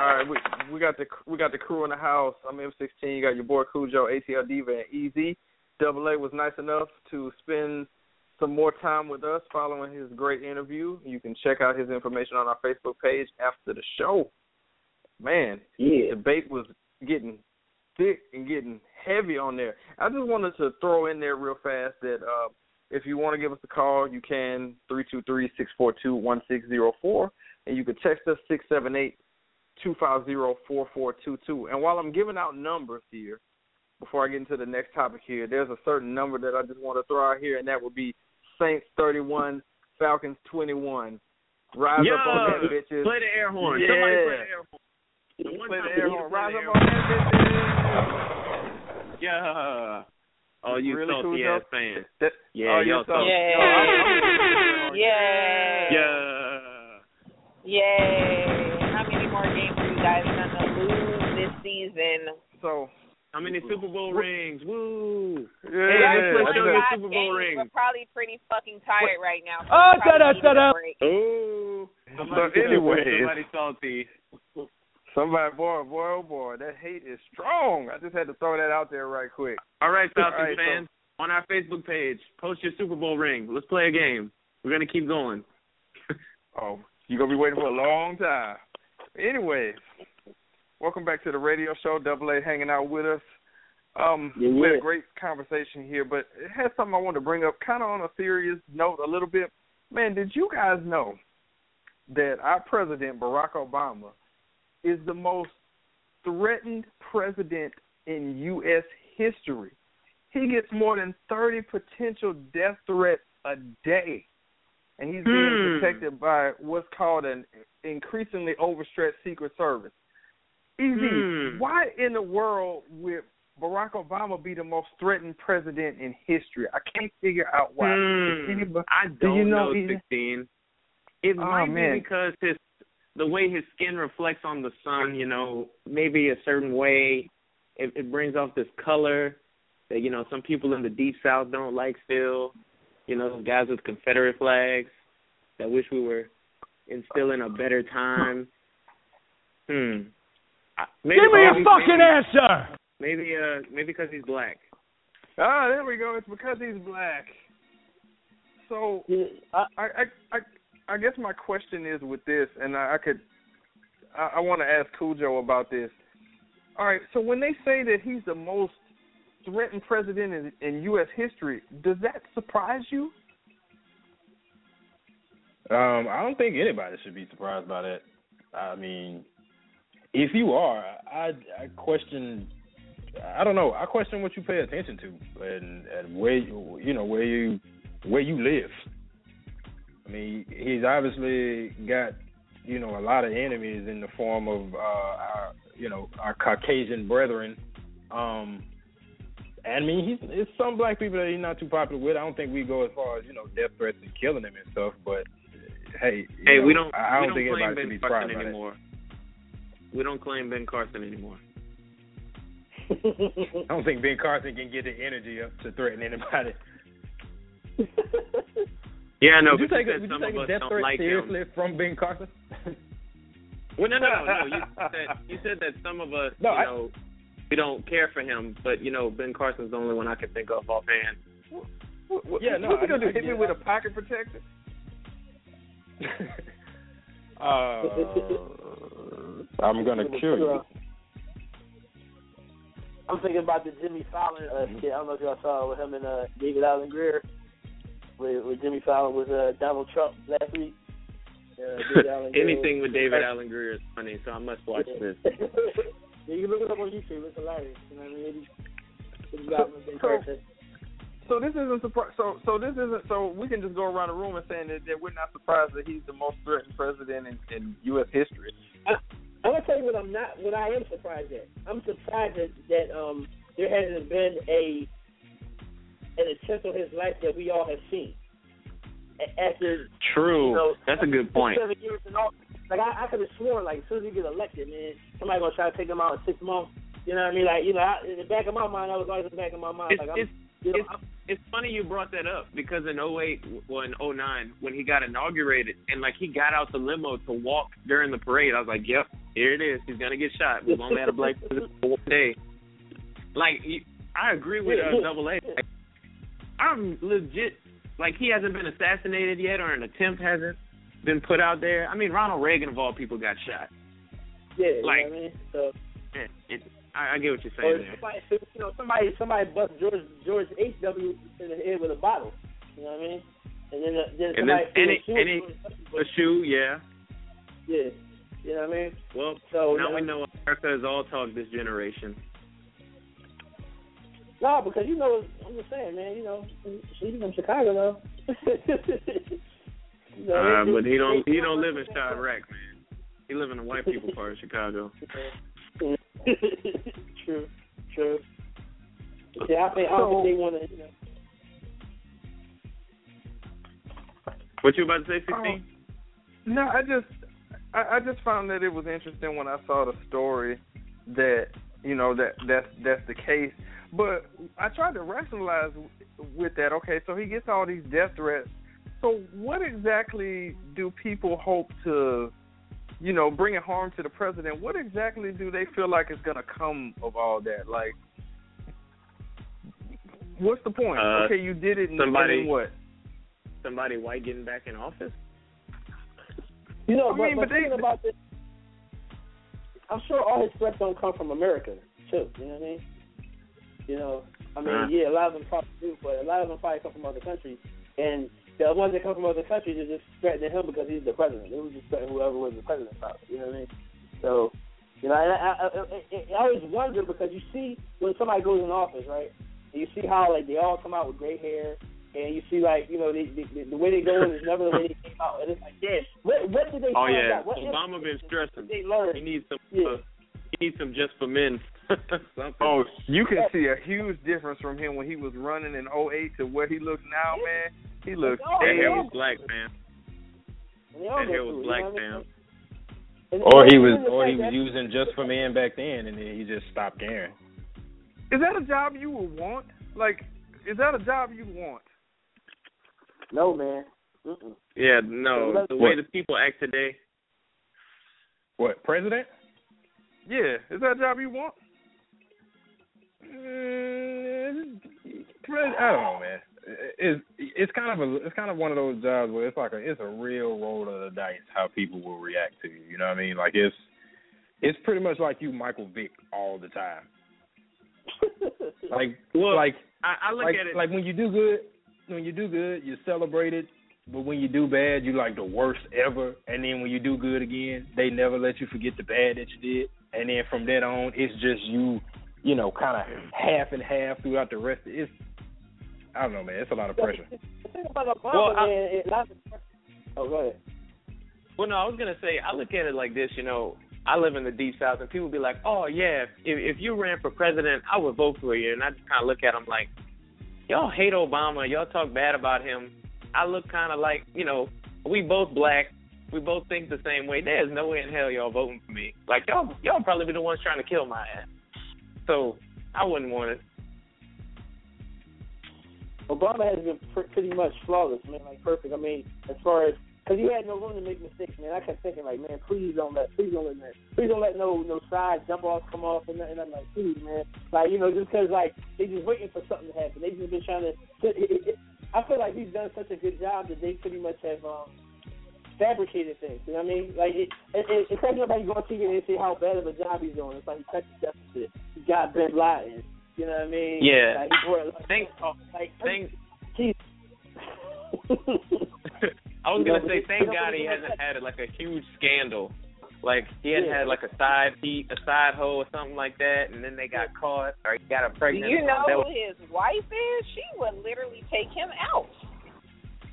all right. We we got the we got the crew in the house. I'm M16. You got your boy Khujoe, ATL Diva, and EZ. Double A was nice enough to spend some more time with us following his great interview. You can check out his information on our Facebook page after the show. Man, Yeah. debate was getting thick and getting heavy on there. I just wanted to throw in there real fast that uh, if you want to give us a call, you can three two three six four two one six zero four, and you can text us six seven eight two five zero four four two two. And while I'm giving out numbers here, before I get into the next topic here, there's a certain number that I just want to throw out here, and that would be Saints thirty one, Falcons twenty one. Rise Yo, up on that, bitches. play the air horn. Yeah. Somebody play the air horn. The Play the air horn. Rise up on that, bitches. Yeah. Oh, you Really, salty Khujoe? ass fans. That- Yeah, oh, y'all salty. salty. Yeah. No, I'm- I'm- Yeah. Yeah. Yay. How many more games are you guys gonna lose this season? So How many Super Bowl rings? Woo. yeah, Hey, yeah, show your Super Bowl games, ring. We're probably pretty fucking tired right now. Ah, so Oh, shut up, shut up. break. Ooh. So Somebody, anyways, somebody salty. Somebody, boy, boy, oh boy, that hate is strong. I just had to throw that out there right quick. All right, Falcons All right, so- fans. on our Facebook page. Post your Super Bowl ring. Let's play a game. We're gonna keep going. [laughs] oh, you're gonna be waiting for a long time. Anyways, welcome back to the radio show. Double A hanging out with us. Um, yeah, we had a great conversation here, but it has something I wanted to bring up, kind of on a serious note, a little bit. Man, did you guys know that our president Barack Obama is the most threatened president in U.S. history? He gets more than 30 potential death threats a day, and he's being Hmm. protected by what's called an increasingly overstretched Secret Service. EZ. Hmm. Why in the world would Barack Obama be the most threatened president in history? I can't figure out why. Does anybody- I do don't you know, know, sixteen. It Oh, might man. be because his the way his skin reflects on the sun, you know, maybe a certain way it, it brings off this color that, you know, some people in the deep south don't like still. You know, those guys with Confederate flags that wish we were in still in a better time. Hmm. Maybe, Give me a fucking maybe, answer. Maybe uh maybe because he's black. Ah, there we go. It's because he's black. So I, I, I, I guess my question is with this, and I, I could, I, I want to ask Khujoe about this. All right, so when they say that he's the most threatened president in, in U.S. history, does that surprise you? Um, I don't think anybody should be surprised by that. I mean, if you are, I I question. I don't know. I question what you pay attention to and and where you you know where you where you live. I mean, he's obviously got you know a lot of enemies in the form of uh, our you know our Caucasian brethren. Um, I mean, he's it's some black people that he's not too popular with. I don't think we go as far as you know death threats and killing them and stuff. But hey, Hey, know, we don't I I don't don't think claim anybody should Ben be Carson surprised by that. anymore. We don't claim Ben Carson anymore. [laughs] I don't think Ben Carson can get the energy up to threaten anybody. [laughs] Yeah, no, would you take you a, would you take a death threat like him. seriously from Ben Carson? [laughs] Well, no, no, no. You said you said that some of us, No, you I- know, we don't care for him, but you know, Ben Carson's the only one I can think of offhand. What, what, Yeah, no, What you gonna do? Hit yeah, me with I- a pocket protector? [laughs] uh, I'm gonna kill you. I'm thinking about the Jimmy Fallon uh, skit. I don't know if y'all saw it with him and uh, David Alan Grier, where, where Jimmy Fallon was uh, Donald Trump last week. Uh, [laughs] David Alan Grier Anything with David Alan Grier is funny, so I must watch this. [laughs] yeah, you can look it up on YouTube. It's hilarious. You know what I mean? It's- it's about Ben So this isn't surprise. So so this isn't. So we can just go around the room and saying that, that we're not surprised that he's the most threatened president in, in U.S. history. I'm gonna tell you what I'm not. What I am surprised at. I'm surprised that, that um there hasn't been a an attempt on his life that we all have seen. After True. you know, That's a good point. Seven years and all. Like I, I could have sworn, like as soon as he get elected, man, somebody gonna try to take him out in six months. You know what I mean? Like you know, I, in the back of my mind, I was always in the back of my mind. It's, like I'm, it's, you know, it's, it's funny you brought that up because in 08, well, in 09, when he got inaugurated and like he got out the limo to walk during the parade, I was like, yep, here it is. He's gonna get shot. We've only had a black president for one [laughs] day. Like, I agree with uh, Double A. Like, I'm legit. Like, he hasn't been assassinated yet, or an attempt hasn't been put out there. I mean, Ronald Reagan of all people got shot. yeah, like- you know I mean? So. It, it, I, I get what you're saying. Or saying there. somebody, you know, somebody, somebody bust George George H. W. in the head with a bottle. You know what I mean? And then, uh, then And then somebody any a shoe any at a shoe, yeah. Yeah. You know what I mean? Well, So now now- we know America is all talk this generation. No, because you know, I'm just saying, man. You know, she's from Chicago, though. [laughs] you know, Uh, they- but he don't he don't live in [laughs] Chiraq, man. He live in the white people part of Chicago. [laughs] true, true. Yeah, I think I don't think they want to. You know. What you about to say, Oh, sixteen? No, I just I, I just found that it was interesting when I saw the story that you know that that's that's the case. But I tried to rationalize with that. Okay, so he gets all these death threats. So what exactly do people hope to, you know, bring harm to the president? What exactly do they feel like is going to come of all that? Like, What's the point? Uh, okay, you did it. And, somebody- and what? Somebody white getting back in office? You know, I but, mean, but but they- thinking about this, I'm sure all his threats don't come from America too. You know what I mean? You know, I mean, yeah, a lot of them probably do, but a lot of them probably come from other countries. And the ones that come from other countries are just threatening him because he's the president. They were just threatening whoever was the president. Probably, you know what I mean? So, you know, and I, I, I, I, I always wonder because you see when somebody goes in office, right? And you see how like they all come out with gray hair, and you see like you know they, they, the way they go in is never the way they came out, and it's like, damn, what what did they Oh yeah, out? What Obama been stressing. they learn? He needs some. Yeah. Uh, he needs some just for men. [laughs] Oh, you can see a huge difference from him when he was running in 08 to where he looks now, man. He looks Oh, that hair was black, man. And That hair was black, man. what I mean? fam. And- Or he was, or he was using just for men back then, and then he just stopped caring. Is that a job you would want? Like, is that a job you want? No, man. Mm-mm. Yeah, no. The way the people act today. What president? Yeah, is that a job you want? Mm, I don't know, man. It's it's kind of a it's kind of one of those jobs where it's like a it's a real roll of the dice how people will react to you. You know what I mean? Like it's it's pretty much like you Michael Vick all the time. [laughs] Like Well, like I, I look like, at it. like when you do good, when you do good, you celebrate it. But when you do bad, you like the worst ever. And then when you do good again, they never let you forget the bad that you did. And then from then on, it's just you, you know, kind of half and half throughout the rest. Of, it's I don't know, man. It's a lot of pressure. The thing about Obama, Well, I- man, it, not, oh, go ahead. Well, no, I was gonna say I look at it like this. You know, I live in the deep south, and people be like, "Oh yeah, if if you ran for president, I would vote for you." And I just kind of look at them like, "Y'all hate Obama. Y'all talk bad about him." I look kind of like, you know, we both black. We both think the same way. There's no way in hell y'all voting for me. Like y'all, y'all probably be the ones trying to kill my ass. So I wouldn't want it. Obama has been pr- pretty much flawless, man, like perfect. I mean, as far as because you had no room to make mistakes, man. I kept thinking like, man, please don't let, please don't let, man, please don't let no no side jump offs come off and nothing. I'm like, please, man, like you know, just because like they just waiting for something to happen. They just been trying to. It, it, it, I feel like he's done such a good job that they pretty much have um fabricated things. You know what I mean? Like it, it, it, it's like nobody go on TV and say how bad of a job he's doing. It's like he cut the deficit. He got Bin Laden. You know what I mean? Yeah. Like, he brought, like, Thank, like thank. He's I was gonna say, thank God he hasn't had like a huge scandal. Like he hadn't Yeah. had like a side heat, a side hoe, or something like that, and then they got caught or he got her Do you know who was- his wife is? She would literally take him out.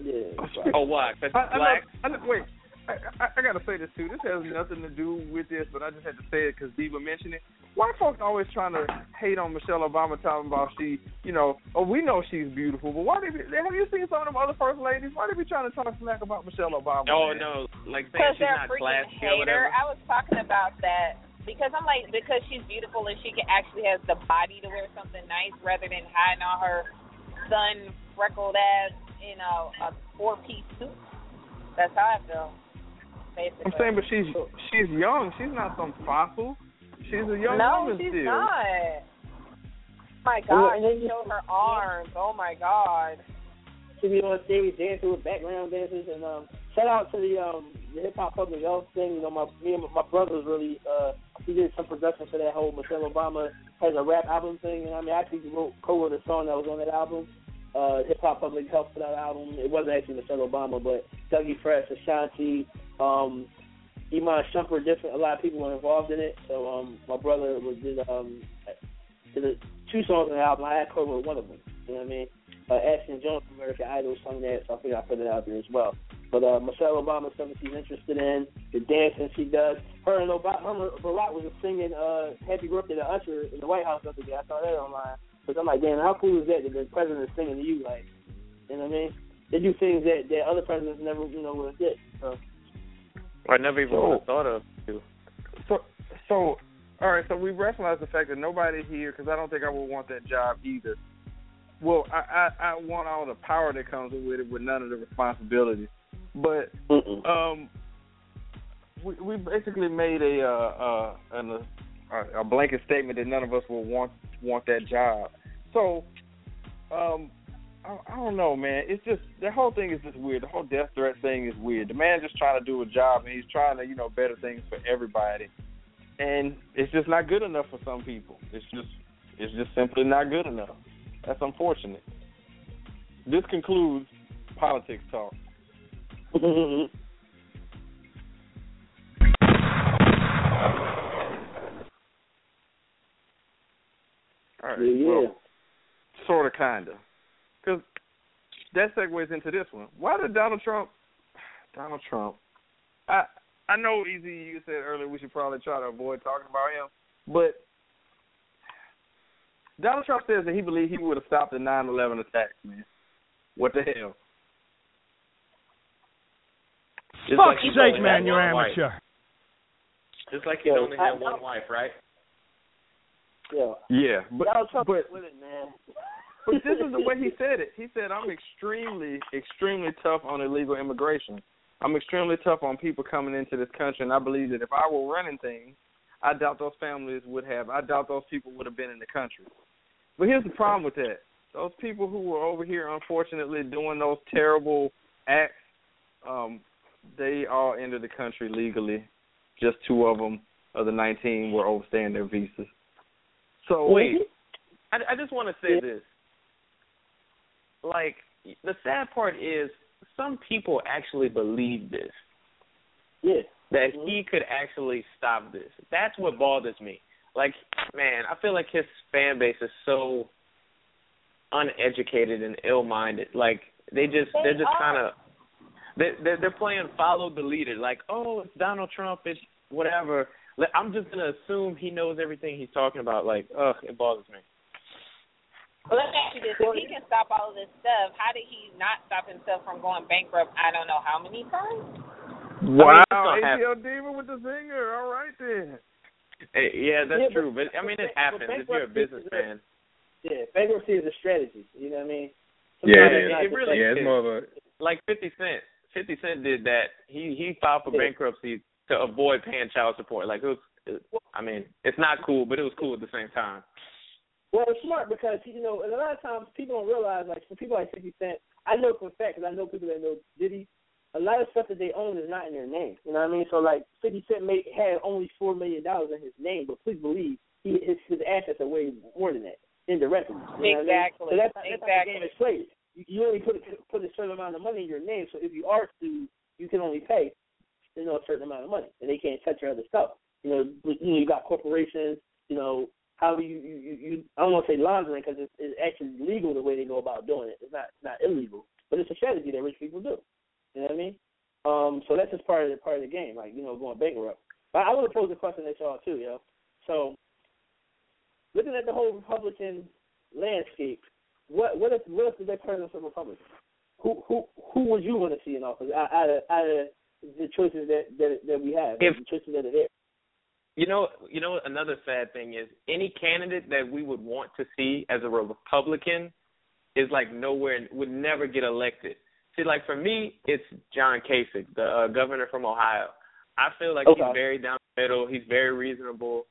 yeah. oh, why? 'Cause I, he's I black. know, I know, wait, I, I, I gotta say this too. This has nothing to do with this, but I just had to say it because Diva mentioned it. Why folks always trying to hate on Michelle Obama, talking about she, you know, oh we know she's beautiful, but why they be, have you seen some of them other first ladies? Why they be trying to talk smack about Michelle Obama? Oh man? no, like saying she's they're a not freaking classy or hater. whatever. I was talking about that because I'm like because she's beautiful and she can actually has the body to wear something nice rather than hiding on her sun freckled ass in a, a four piece suit. That's how I feel. Basically. I'm saying, but she's she's young. She's not some fossil. She's a young no, woman she's still. not. My God, and then she you- showed her arms. Oh my God. to be on stage dancing with background dancers and um shout out to the um the hip hop public health thing. You know, my me and my brothers really uh he did some production for that whole Michelle Obama has a rap album thing and I mean I actually wrote co wrote a song that was on that album. Uh hip hop public health for that album. It wasn't actually Michelle Obama but Dougie Fresh, Ashanti, um Iman Shumpert, different a lot of people were involved in it. So um my brother was did um did a, two songs on the album. I had co wrote one of them. You know what I mean? uh, Ashthon Jones from American Idol sung that, so I think I put it out there as well. But uh, Michelle Obama, something she's interested in, the dancing she does. Her and Obama, her Barack was singing uh, "Happy Birthday" to Usher in the White House the other day. I saw that online. Because I'm like, damn, how cool is that that the president is singing to you? Like, you know what I mean? They do things that that other presidents never, you know, would have did. So. I never even So- thought of. to. So, so, all right. So we rationalize the fact that nobody here, because I don't think I would want that job either. Well, I, I I want all the power that comes with it, with none of the responsibility. But um, we we basically made a uh, uh an, a, a blanket statement that none of us will want want that job. So, um, I, I don't know, man. It's just the whole thing is just weird. The whole death threat thing is weird. The man just trying to do a job, and he's trying to, you know, better things for everybody, and it's just not good enough for some people. It's just, it's just simply not good enough. That's unfortunate. This concludes politics talk. [laughs] All right. Yeah. Well, sort of, kind of. Because that segues into this one. Why did Donald Trump? [sighs] Donald Trump. I I know, EZ, you said earlier we should probably try to avoid talking about him, but Donald Trump says that he believes he would have stopped the 9/11 attacks. Man, what the hell? Just Fuck's like he's sake, only man, you're one wife. amateur. Just like he Yo, only I- had one wife, right? Yeah. Yeah, but Trump but with it, man. [laughs] but this is the way he said it. He said, "I'm extremely, extremely tough on illegal immigration. I'm extremely tough on people coming into this country, and I believe that if I were running things, I doubt those families would have. I doubt those people would have been in the country. But here's the problem with that: those people who were over here, unfortunately, doing those terrible acts, um, they all entered the country legally. Just two of them of the 19 were overstaying their visas. So mm-hmm. Wait, I, I just want to say this. Like, the sad part is some people actually believe this. Yeah. That mm-hmm. he could actually stop this. That's what bothers me. Like, man, I feel like his fan base is so uneducated and ill-minded. Like, they just they're just kind of they they're, they're playing follow the leader. Like, oh, it's Donald Trump. It's whatever. Like, I'm just gonna assume he knows everything he's talking about. Like, ugh, it bothers me. Well, let me ask you this: If he can stop all of this stuff, how did he not stop himself from going bankrupt? I don't know how many times. Wow, I mean, it's ATL Demon with the zinger. All right then. Eh, yeah, that's Yeah, true. But I mean, it happens if you're a bankruptcy is businessman. Yeah, bankruptcy is a strategy. You know what I mean? Yeah, Sometimes it it's it really yeah, it's more of a Like Fifty Cent. Fifty Cent did that. He he filed for Yeah. bankruptcy to avoid paying child support. Like it was. It, I mean, it's not cool, but it was cool at the same time. Well, it's smart because you know, and a lot of times people don't realize, like for people like Fifty Cent, I know for a fact because I know people that know Diddy. A lot of stuff that they own is not in their name. You know what I mean? So like Fifty Cent may had only four million dollars in his name, but please believe he his his assets are way more than that indirectly. You know what I mean? Exactly. So that's, that's how the Exactly. game is played. You, you only put put a certain amount of money in your name. So if you are sued, you can only pay you know a certain amount of money, and they can't touch your other stuff. You know, you know, you got corporations. You know, how you you you, you I don't want to say laundering because it's, it's actually legal the way they go about doing it. It's not not illegal, but it's a strategy that rich people do. You know what I mean? Um, so that's just part of the part of the game, like you know, going bankrupt. But I want to pose a question to y'all too, yo. So, looking at the whole Republican landscape, what what if what if the president's a Republican? Who who who would you want to see in office out of out of the choices that that that we have, If- the choices that are there? You know, you know, another sad thing is any candidate that we would want to see as a Republican is like nowhere would never get elected. See, like for me, it's John Kasich, the uh, governor from Ohio. I feel like Okay. he's very down the middle. He's very reasonable,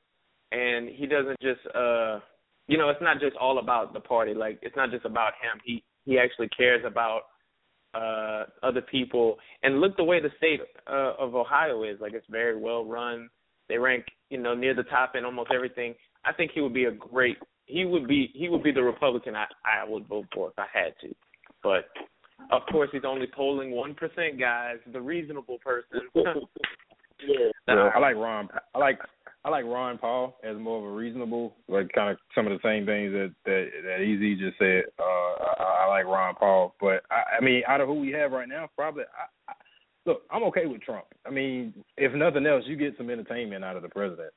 and he doesn't just, uh you know, it's not just all about the party. Like it's not just about him. He he actually cares about uh other people. And look the way the state uh, of Ohio is. Like it's very well run. They rank, you know, near the top in almost everything. I think he would be a great. He would be he would be the Republican I I would vote for if I had to. But of course, he's only polling one percent, guys. The reasonable person. [laughs] yeah. I like Ron. I like I like Ron Paul as more of a reasonable, like kind of some of the same things that that that EZ just said. Uh, I, I like Ron Paul, but I, I mean, out of who we have right now, probably. I, I, look, I'm okay with Trump. I mean, if nothing else, you get some entertainment out of the president.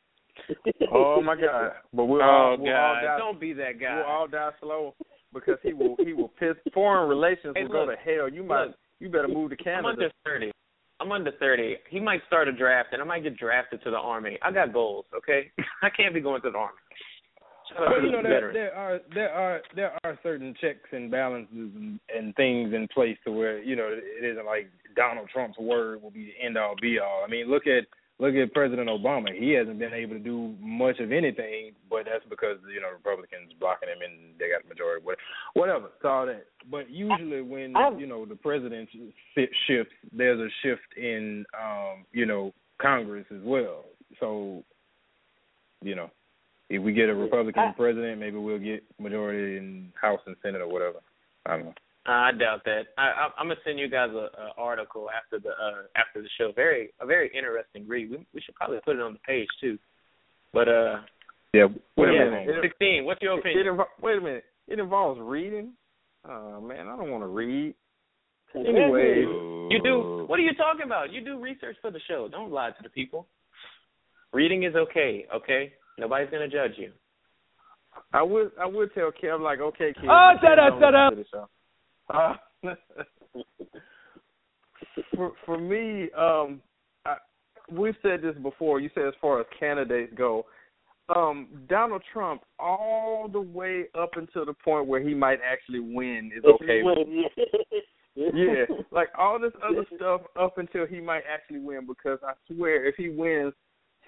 [laughs] Oh my God! But we'll oh all we'll all die. Don't be that guy. We'll all die slow because he will he will piss. Foreign relations Hey, will go to hell. You might look, you better move to I'm Canada. under thirty. I'm under thirty. He might start a draft, and I might get drafted to the army. I got goals, okay? [laughs] I can't be going to the army. Well, you know the there, there are there are there are certain checks and balances and, and things in place to where you know it isn't like Donald Trump's word will be the end all be all. I mean, look at look at President Obama. He hasn't been able to do much of anything, but that's because you know Republicans blocking him and they got the majority. But Whatever, it's all that. But usually when you know the president shifts, there's a shift in um, you know Congress as well. So you know if we get a Republican president, maybe we'll get majority in House and Senate or whatever. I don't know. I doubt that. I, I, I'm gonna send you guys a, a article after the uh, after the show. Very a very interesting read. We, we should probably put it on the page too. But uh, yeah. Wait yeah, a minute. Sixteen. What's your opinion? It, it invo- wait a minute. It involves reading. Oh man, I don't want to read. Anyway, you do. What are you talking about? You do research for the show. Don't lie to the people. Reading is okay. Okay, nobody's gonna judge you. I would I would tell Kev like, okay, kid. Oh, shut up, shut up. Uh, [laughs] for for me, um, I, we've said this before. You said as far as candidates go, um, Donald Trump, all the way up until the point where he might actually win, is okay. [laughs] yeah, like all this other stuff up until he might actually win. Because I swear, if he wins,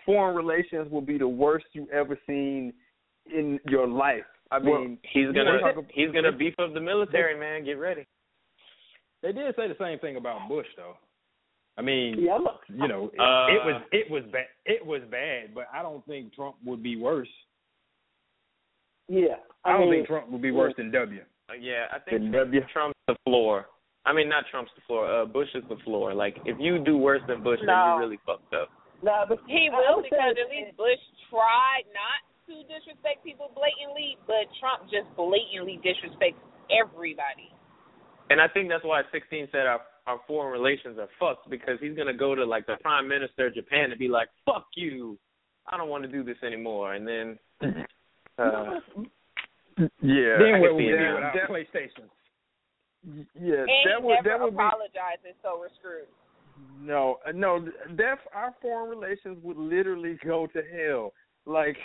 foreign relations will be the worst you ever seen in your life. I mean, well, he's gonna wanna he's gonna beef up the military, man. Get ready. They did say the same thing about Bush, though. I mean, Yeah, I'm you know, it, Uh, it was it was bad. It was bad, but I don't think Trump would be worse. Yeah, I, don't mean, think Trump would be worse than W. Uh, yeah, I think Then W. Trump's the floor. I mean, not Trump's the floor. Uh, Bush is the floor. Like, if you do worse than Bush, then you really fucked up. No, but He I- I will because at least Bush tried not to disrespect people blatantly, but Trump just blatantly disrespects everybody. And I think that's why 16 said our our foreign relations are fucked because he's gonna go to like the prime minister of Japan and be like, "Fuck you, I don't want to do this anymore," and then. Uh, yeah, then I where can would we it be now. without That- PlayStation? yeah, and that he would never that would be apologizes, so we're screwed. No, uh, no, that our foreign relations would literally go to hell. Like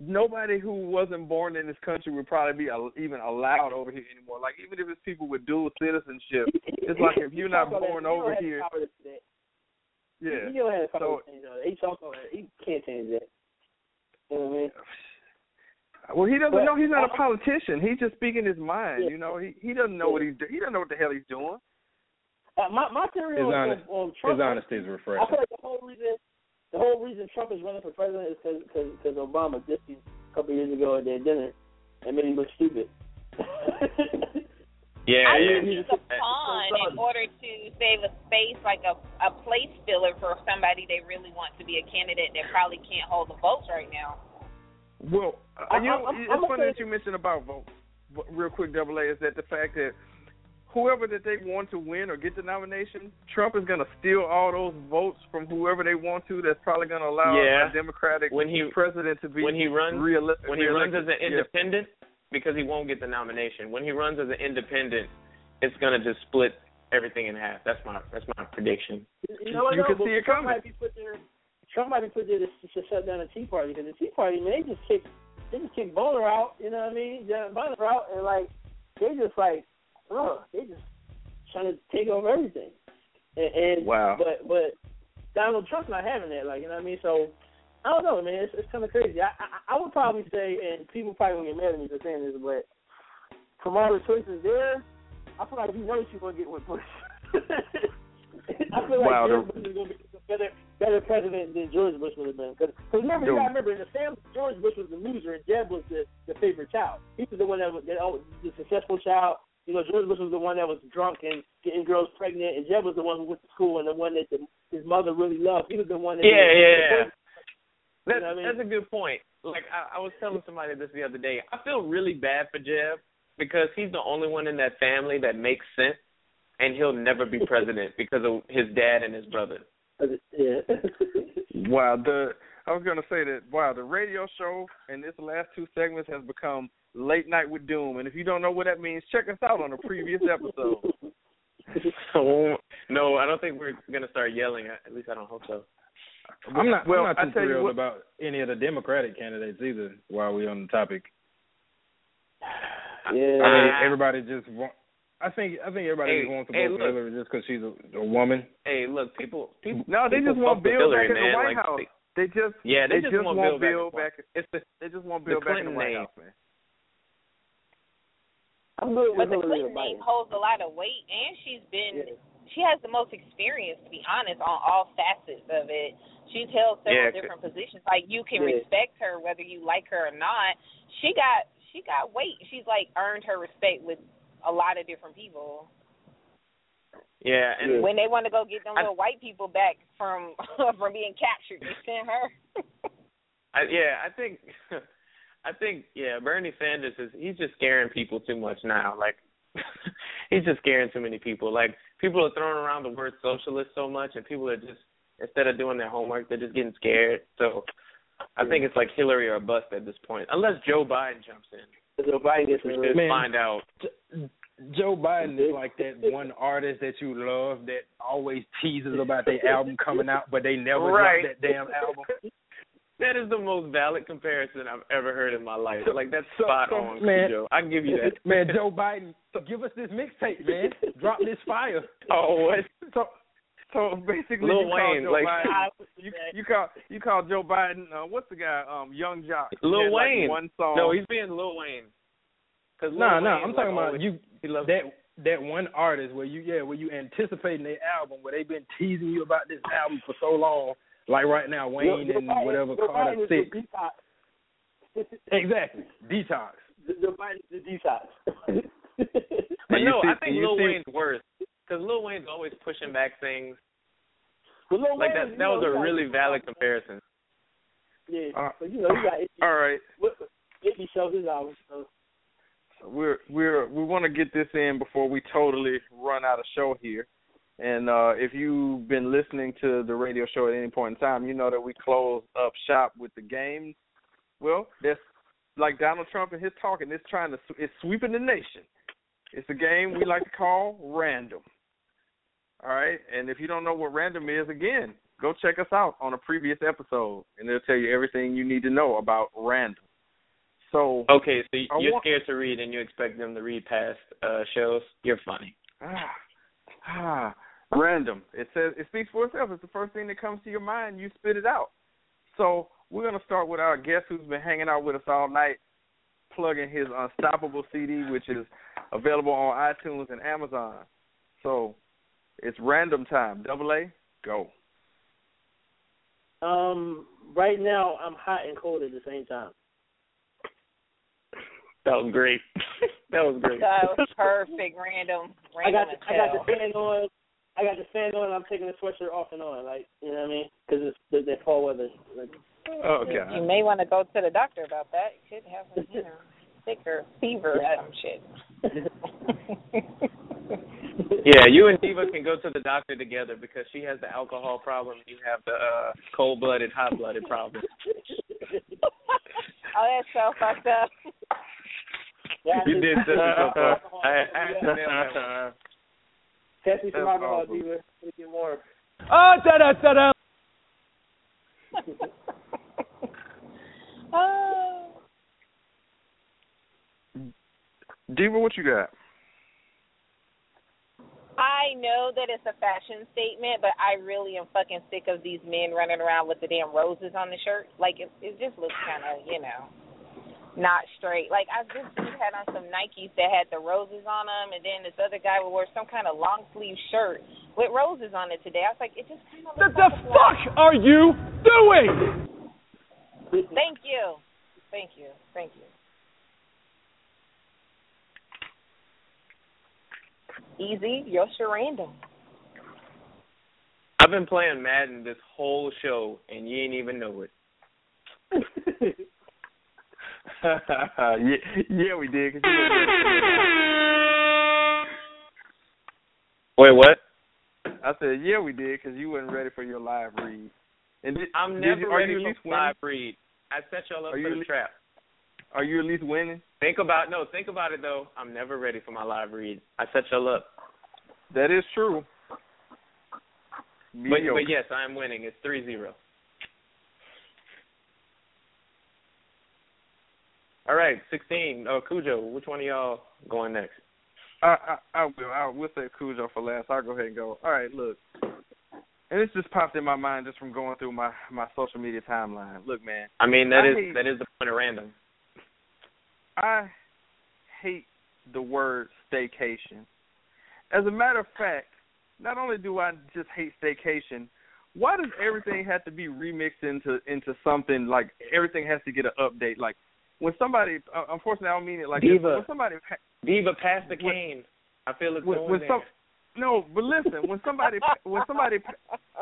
nobody who wasn't born in this country would probably be al- even allowed over here anymore. Like even if it's people with dual citizenship, it's like if you're not [laughs] born that, over here, power to yeah. He don't have the power So- to change that. He talks on that. He can't change that. You know what I mean? [sighs] Well, he doesn't But- know. He's not a politician. He's just speaking his mind. Yeah. You know, he he doesn't know what he's do- he doesn't know what the hell he's doing. Uh, my my theory His on, honest, on Trump. his honesty is I refreshing. feel like the whole reason the whole reason Trump is running for president is because because Obama dissed him a couple years ago at their dinner and made him look stupid. [laughs] yeah, I yeah. think he's a pawn in order to save a space, like a a place filler for somebody they really want to be a candidate that probably can't hold the votes right now. Well, uh, I- you know, I'm- it's I'm funny okay. that you mentioned about votes. Real quick, double A is that the fact that whoever that they want to win or get the nomination, Trump is going to steal all those votes from whoever they want to. That's probably going to allow Yeah. a Democratic When he- president to be when he runs reele- when he runs as an independent, because he won't get the nomination. When he runs as an independent, it's gonna just split everything in half. That's my that's my prediction. You know? You though? can see it Trump coming. Might be put there, Trump might be put there to, to shut down the Tea Party because the Tea Party, man, they just kick, they just kick Boehner out. You know what I mean? John Boehner out, and like they just like, ugh, they just trying to take over everything. And, and Wow. But but Donald Trump's not having that. Like you know what I mean? So I don't know, man. It's, it's kind of crazy. I, I I would probably say, and people probably gonna get mad at me for saying this, but from all the choices there, I feel like you know you're gonna get with Bush. [laughs] I feel like Wow, George the- Bush is gonna be a better better president than George Bush would have been. Because remember, you gotta remember in the family, George Bush was the loser and Jeb was the the favorite child. He was the one that was always- the successful child. You know, George Bush was the one that was drunk and getting girls pregnant, and Jeb was the one who went to school and the one that the, his mother really loved. He was the one that Yeah, yeah, yeah. [laughs] You That's, know I mean? that's a good point. Like I, I was telling somebody this the other day. I feel really bad for Jeb because he's the only one in that family that makes sense, and he'll never be [laughs] president because of his dad and his brother. Yeah. [laughs] Wow, the I was going to say that wow, the radio show and this last two segments has become late night with doom. And if you don't know what that means, check us out on a previous episode. [laughs] So no, I don't think we're gonna start yelling. At least I don't hope so. I'm not. Well, I'm not too thrilled what- about any of the Democratic candidates either. While we're on the topic, Yeah. I mean, everybody just want. I think I think everybody Hey, just wants to hey, vote for. Hillary just because she's a, a woman. Hey, look, people, people. No, they people just want Bill Hillary, back in the man. White like, House. they- They just yeah, they, they just, want want Bill, Bill back. back. It's the They just want The Bill back in the Clinton White name. House, man. I'm good But with the Clinton name holds a lot of weight, and she's been she has the most experience, to be honest, on all facets of it. She's held several Yeah, different positions. Like you can Yeah. respect her whether you like her or not. She got she got weight. She's like earned her respect with a lot of different people. Yeah, and When they want to go get them I- little white people back from [laughs] from being captured, they send her. [laughs] I, yeah, I think, [laughs] I think, yeah, Bernie Sanders is he's just scaring people too much now. Like, he's just scaring too many people. Like, people are throwing around the word socialist so much, and people are just instead of doing their homework, they're just getting scared. So, I think it's like Hillary or bust at this point, unless Joe Biden jumps in. Joe Biden gets We in should there. find out. Joe Biden is like that [laughs] one artist that you love that always teases about their [laughs] album coming out, but they never Right. drop that damn album. [laughs] That is the most valid comparison I've ever heard in my life. Like that's So- spot so, on, man- Joe. I can give you that. Man, Joe Biden, give us this mixtape, man. Drop this fire. Oh, what? So so basically, Lil you call Joe like- Biden, you you call you call Joe Biden. Uh, what's the guy? Um, Yung Joc. Lil had, like, Wayne. one song. No, he's being Lil Wayne. Cause Lil No, no, I'm like, talking about always- you. He loves That that one artist where you yeah where you anticipating their album where they've been teasing you about this album for so long. Like right now, Wayne Joe and Biden- whatever Joe Carter Biden is Six. detox. Exactly, detox. The, Biden is the detox. [laughs] But no, see- I think Lil see- Wayne's worse because Lil Wayne's always pushing back things. But Lil Like Wayne, that. That know, was he a got- really valid comparison. Yeah, Uh, but you know, he got [laughs] All right. Iggy shows his album. So. We're we're we want to get this in before we totally run out of show here. And uh if you've been listening to the radio show at any point in time, you know that we close up shop with the games. Well, that's like Donald Trump and his talking. It's trying to it's sweeping the nation. It's a game we like to call random. All right, and if you don't know what random is, again, go check us out on a previous episode, and it'll tell you everything you need to know about random. So Okay, so I you're want- scared to read and you expect them to read past uh shows. You're funny. Ah, ah, random. It says it speaks for itself. It's the first thing that comes to your mind. You spit it out. So we're gonna start with our guest who's been hanging out with us all night, plugging his Unstoppable CD, which is available on iTunes and Amazon. So it's random time. Double A, go. Um, right now I'm hot and cold at the same time. [laughs] That was great. that was great. That was [laughs] perfect, random, I got random the, I got the hell. fan on. I got the fan on. and I'm taking the sweatshirt off and on, like you know what I mean? Because it's the, the fall weather. Like, Oh You may want to go to the doctor about that. You could have a you know sick fever or some shit. [laughs] Yeah, you and Diva can go to the doctor together because she has the alcohol problem. You have the uh cold-blooded, hot-blooded problem. Oh, that's so fucked up. You did set yourself up. I, I had to nail that one. [laughs] Pass me some That's alcohol, awesome. diva. Make it warm. Ah, da da da da. [laughs] oh. Diva, what you got? I know that it's a fashion statement, but I really am fucking sick of these men running around with the damn roses on the shirt. Like it, it just looks kind of, you know, not straight. Like I this dude had on some Nikes that had the roses on them, and then this other guy would wear some kind of long sleeve shirt with roses on it today. I was like, it just kind of What the like a fuck are you doing? Thank you, thank you, thank you. EZ, you're sure random. I've been playing Madden this whole show, and you ain't even know it. [laughs] [laughs] yeah, yeah, we did. 'cause Wait, what? I said, yeah, we did, because you wasn't ready for your live read. And did, I'm did never you, ready for winning? live read. I set y'all up Are for the least- trap. Are you at least winning? Think about no. Think about it though. I'm never ready for my live read. I set y'all up. That is true. But, but yes, I am winning. It's three zero. All right, sixteen. Oh, Khujoe, which one of y'all going next? I, I I will. I will say Khujoe for last. I'll go ahead and go. All right, look. And this just popped in my mind just from going through my my social media timeline. Look, man. I mean that I is hate- that is the point of random. I hate the word staycation. As a matter of fact, not only do I just hate staycation, why does everything have to be remixed into into something like everything has to get an update? Like when somebody, uh, unfortunately, I don't mean it like Diva. but when somebody pa- Diva pass the When- cane. I feel it's when, going when there. some no, but listen, when somebody when somebody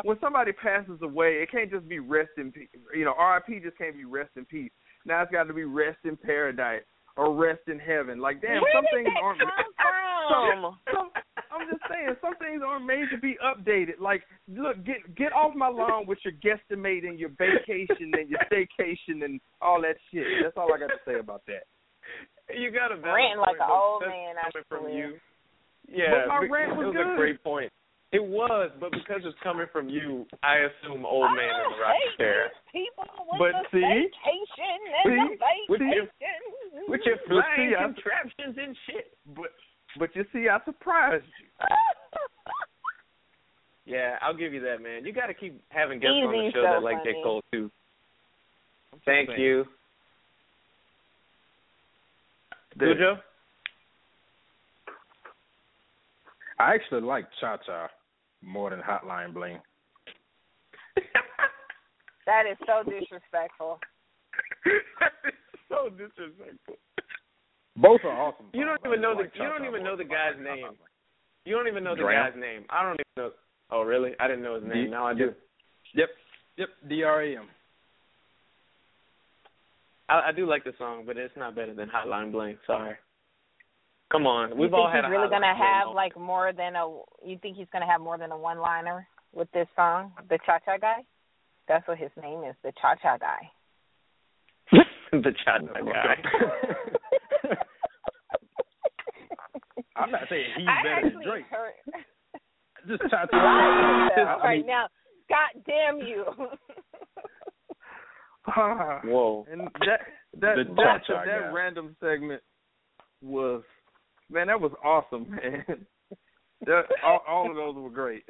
when somebody passes away, it can't just be rest in peace. You know, R.I.P. just can't be rest in peace. Now it's got to be rest in paradise or rest in heaven. Like damn, Where some did things that aren't. come [laughs] from? Some, some, I'm just saying, some things aren't made to be updated. Like, look, get get off my lawn with your guesstimate and your vacation and your staycation and all that shit. That's all I got to say about that. You got a valid Ranting like an old that's man, I coming from you. Yeah, But my bec- rant it was was a great point. It was, but because it's coming from you, I assume old man in the I rocking chair. people with But the see? vacation and See? the With your- vacation. With your flying contraptions and shit. But but you see, I surprised you. [laughs] Yeah, I'll give you that, man. You got to keep having guests on the show so that like J. funny. Cole too. Thank saying. you, That- Khujoe. I actually like Cha Cha more than Hotline Bling. That is so disrespectful. [laughs] so disrespectful. Both are awesome. You don't even know the like you don't even know the guy's name. You don't even know the DRAM? guy's name. I don't even know. Oh, really? I didn't know his name. D- now I do. Yep, yep, D R A M. I, I do like the song, but it's not better than Hotline Bling. Sorry. Come on, we've think all had he's a really Hotline gonna have like more than a? You think he's gonna have more than a one-liner with this song, the Cha Cha guy? That's what his name is, the Cha Cha guy. [laughs] the Cha Cha guy. [laughs] I'm not saying he's I better than Drake. heard. [laughs] Just Cha Lie to [laughs] Cha. [laughs] I right mean, now. God damn you. Ah. Whoa. And that that The that, Cha-Cha that random segment was man, that was awesome, man. that, all, all of those were great.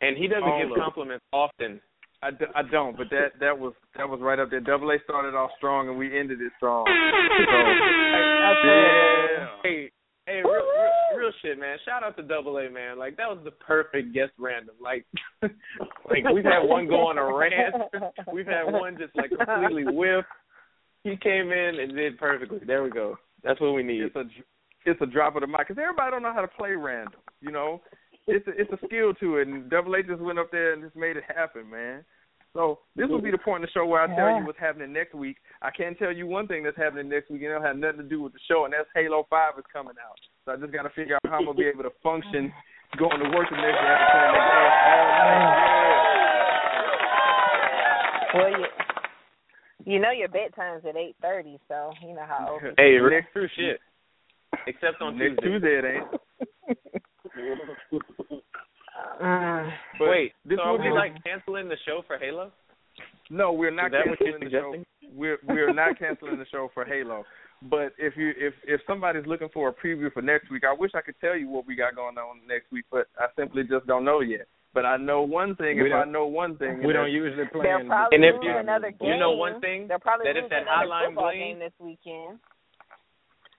And he doesn't All give of it. compliments often. I, d- I don't, but that that was that was right up there. Double A started off strong and we ended it strong. So, yeah. Hey, hey, real, real, real shit, man. Shout out to Double A, man. Like that was the perfect guest random. Like, [laughs] like we've had one go on a rant. [laughs] We've had one just like completely whiff. He came in and did perfectly. There we go. That's what we need. It's a it's a drop of the mic because everybody don't know how to play random. You know, it's a, it's a skill to it, and Double A just went up there and just made it happen, man. So this will be the point in the show where I tell Yeah. you what's happening next week. I can tell you one thing that's happening next week, and it'll have nothing to do with the show, and that's Halo Five is coming out. So I just got to figure out how I'm gonna be able to function going to work the next day after playing that game all night. well, you, you know your bedtime's at eight thirty, so you know how old. Hey, are. Rick, true shit. Except on Next Tuesday. Tuesday it ain't. [laughs] But Wait, this so are will we be like canceling the show for Halo? No, we're not Is that what canceling you're the show. We're we're not canceling the show for Halo. But if you if if somebody's looking for a preview for next week, I wish I could tell you what we got going on next week, but I simply just don't know yet. But I know one thing. We if I don't- know one thing, We don't usually play. They'll probably And if you- another game. you know one thing, they'll probably that if that another hotline football bling- game this weekend.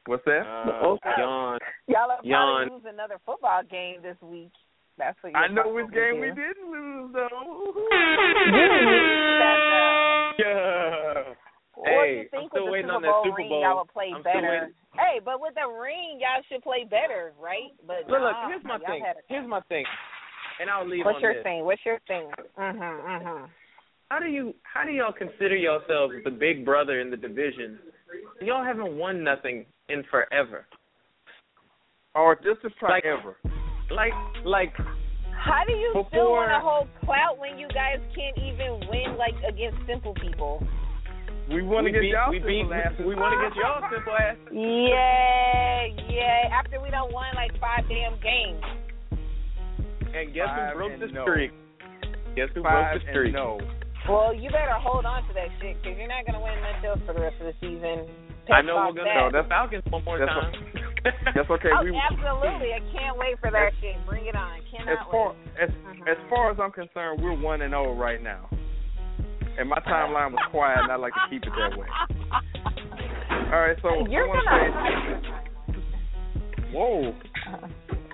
What's that? Uh, yawn. Y'all will probably Yawn. lose another football game this week. That's what I you'll know which probably game do. we didn't lose though. You lose that, Yeah. What Hey, do you think I'm still with waiting the on Super that Bowl Super ring, y'all would play I'm better. Hey, but with the ring, y'all should play better, right? But Look, look, here's my thing. a- Here's my thing. And I'll leave What's on your this. thing? What's your thing? Mhm, mhm. How do you how do y'all consider yourselves the big brother in the division? Y'all haven't won nothing in forever. Or just to try Like- ever. Like like How do you still want to hold clout when you guys can't even win like against simple people? We want to get beat y'all we beat [laughs] simple asses. we want to get y'all simple ass. Yeah, yeah. After we don't won like five damn games. And guess Five who broke and the no. streak? Guess who Five broke the streak? no. Well, you better hold on to that shit because you're not gonna win much else for the rest of the season. I know talk we're gonna that. go the Falcons one more That's time. That's okay. oh, we absolutely. I can't wait for that game. Bring it on. Cannot as far wait. as uh-huh. as far as I'm concerned, we're one and zero right now. And my timeline was quiet, and I like to keep it that way. All right, so You're I want gonna. say, whoa.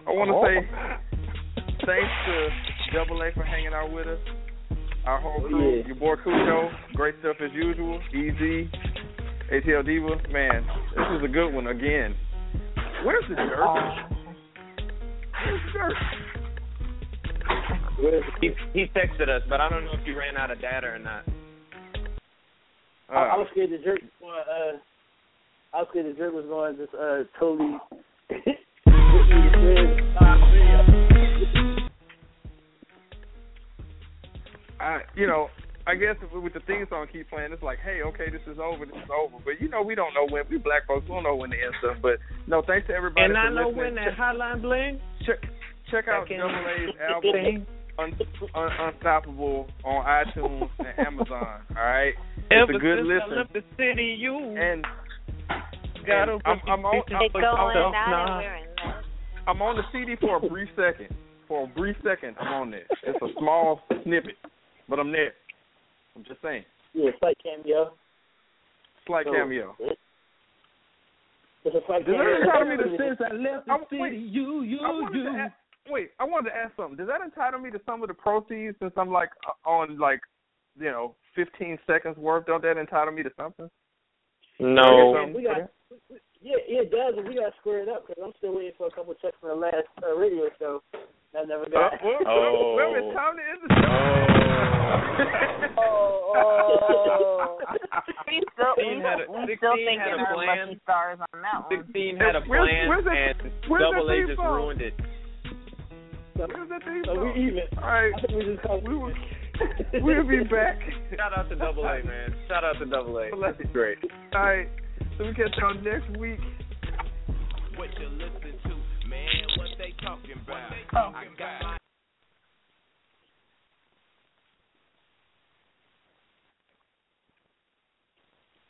I want to Oh. say thanks to Double A for hanging out with us. Our whole oh, crew, Yeah. your boy Khujoe, great stuff as usual. EZ, ATL Diva, man, this was a good one again. Where's the jerk? Where's the jerk? He he texted us, but I don't know if he ran out of data or not. I, I was scared the jerk. was going, Uh, I was scared the jerk was going to just uh, totally. [laughs] I, you know, I guess with the theme song keep playing, it's like, hey, okay, this is over, this is over. But you know, we don't know when. We black folks, we don't know when to end stuff. But no, thanks to everybody. And for I know listening. when that hotline bling. Check, check out Double A's album Un, Un, Unstoppable on iTunes and Amazon. All right, it's Ever a good since I listen. left the city, you And, and I'm, I'm on. I'm, It's going I'm, out and we're. I'm on the CD for a brief second. For a brief second, I'm on there. It's a small snippet, but I'm there. I'm just saying. Yeah, slight cameo. Slight So, cameo. It's a slight Does cameo. that entitle me to [laughs] Since I left the city, you, you, I wanted ask, wait, I wanted to ask something. Does that entitle me to some of the proceeds since I'm like uh, on like, you know, 15 seconds worth? Don't that entitle me to something? No. We got, that? Yeah, yeah, it does, and we got to square it up because I'm still waiting for a couple checks from the last uh, radio show. that I never Uh, got. well, Oh. well, it's time to end the show. Oh, oh. [laughs] we still, we, 16 had a- we 16 still had thinking a plan. lucky stars on that one. Sixteen had a plan, where's that- and where's Double A just song? ruined it. So, Where's that thing? So we even. All right, we just called we will, we'll be back. Shout out to Double A, man. Shout out to Double A. Bless you. Great. All right, so we catch y'all next week. What you listen to, man? What they talking about? Oh. I got my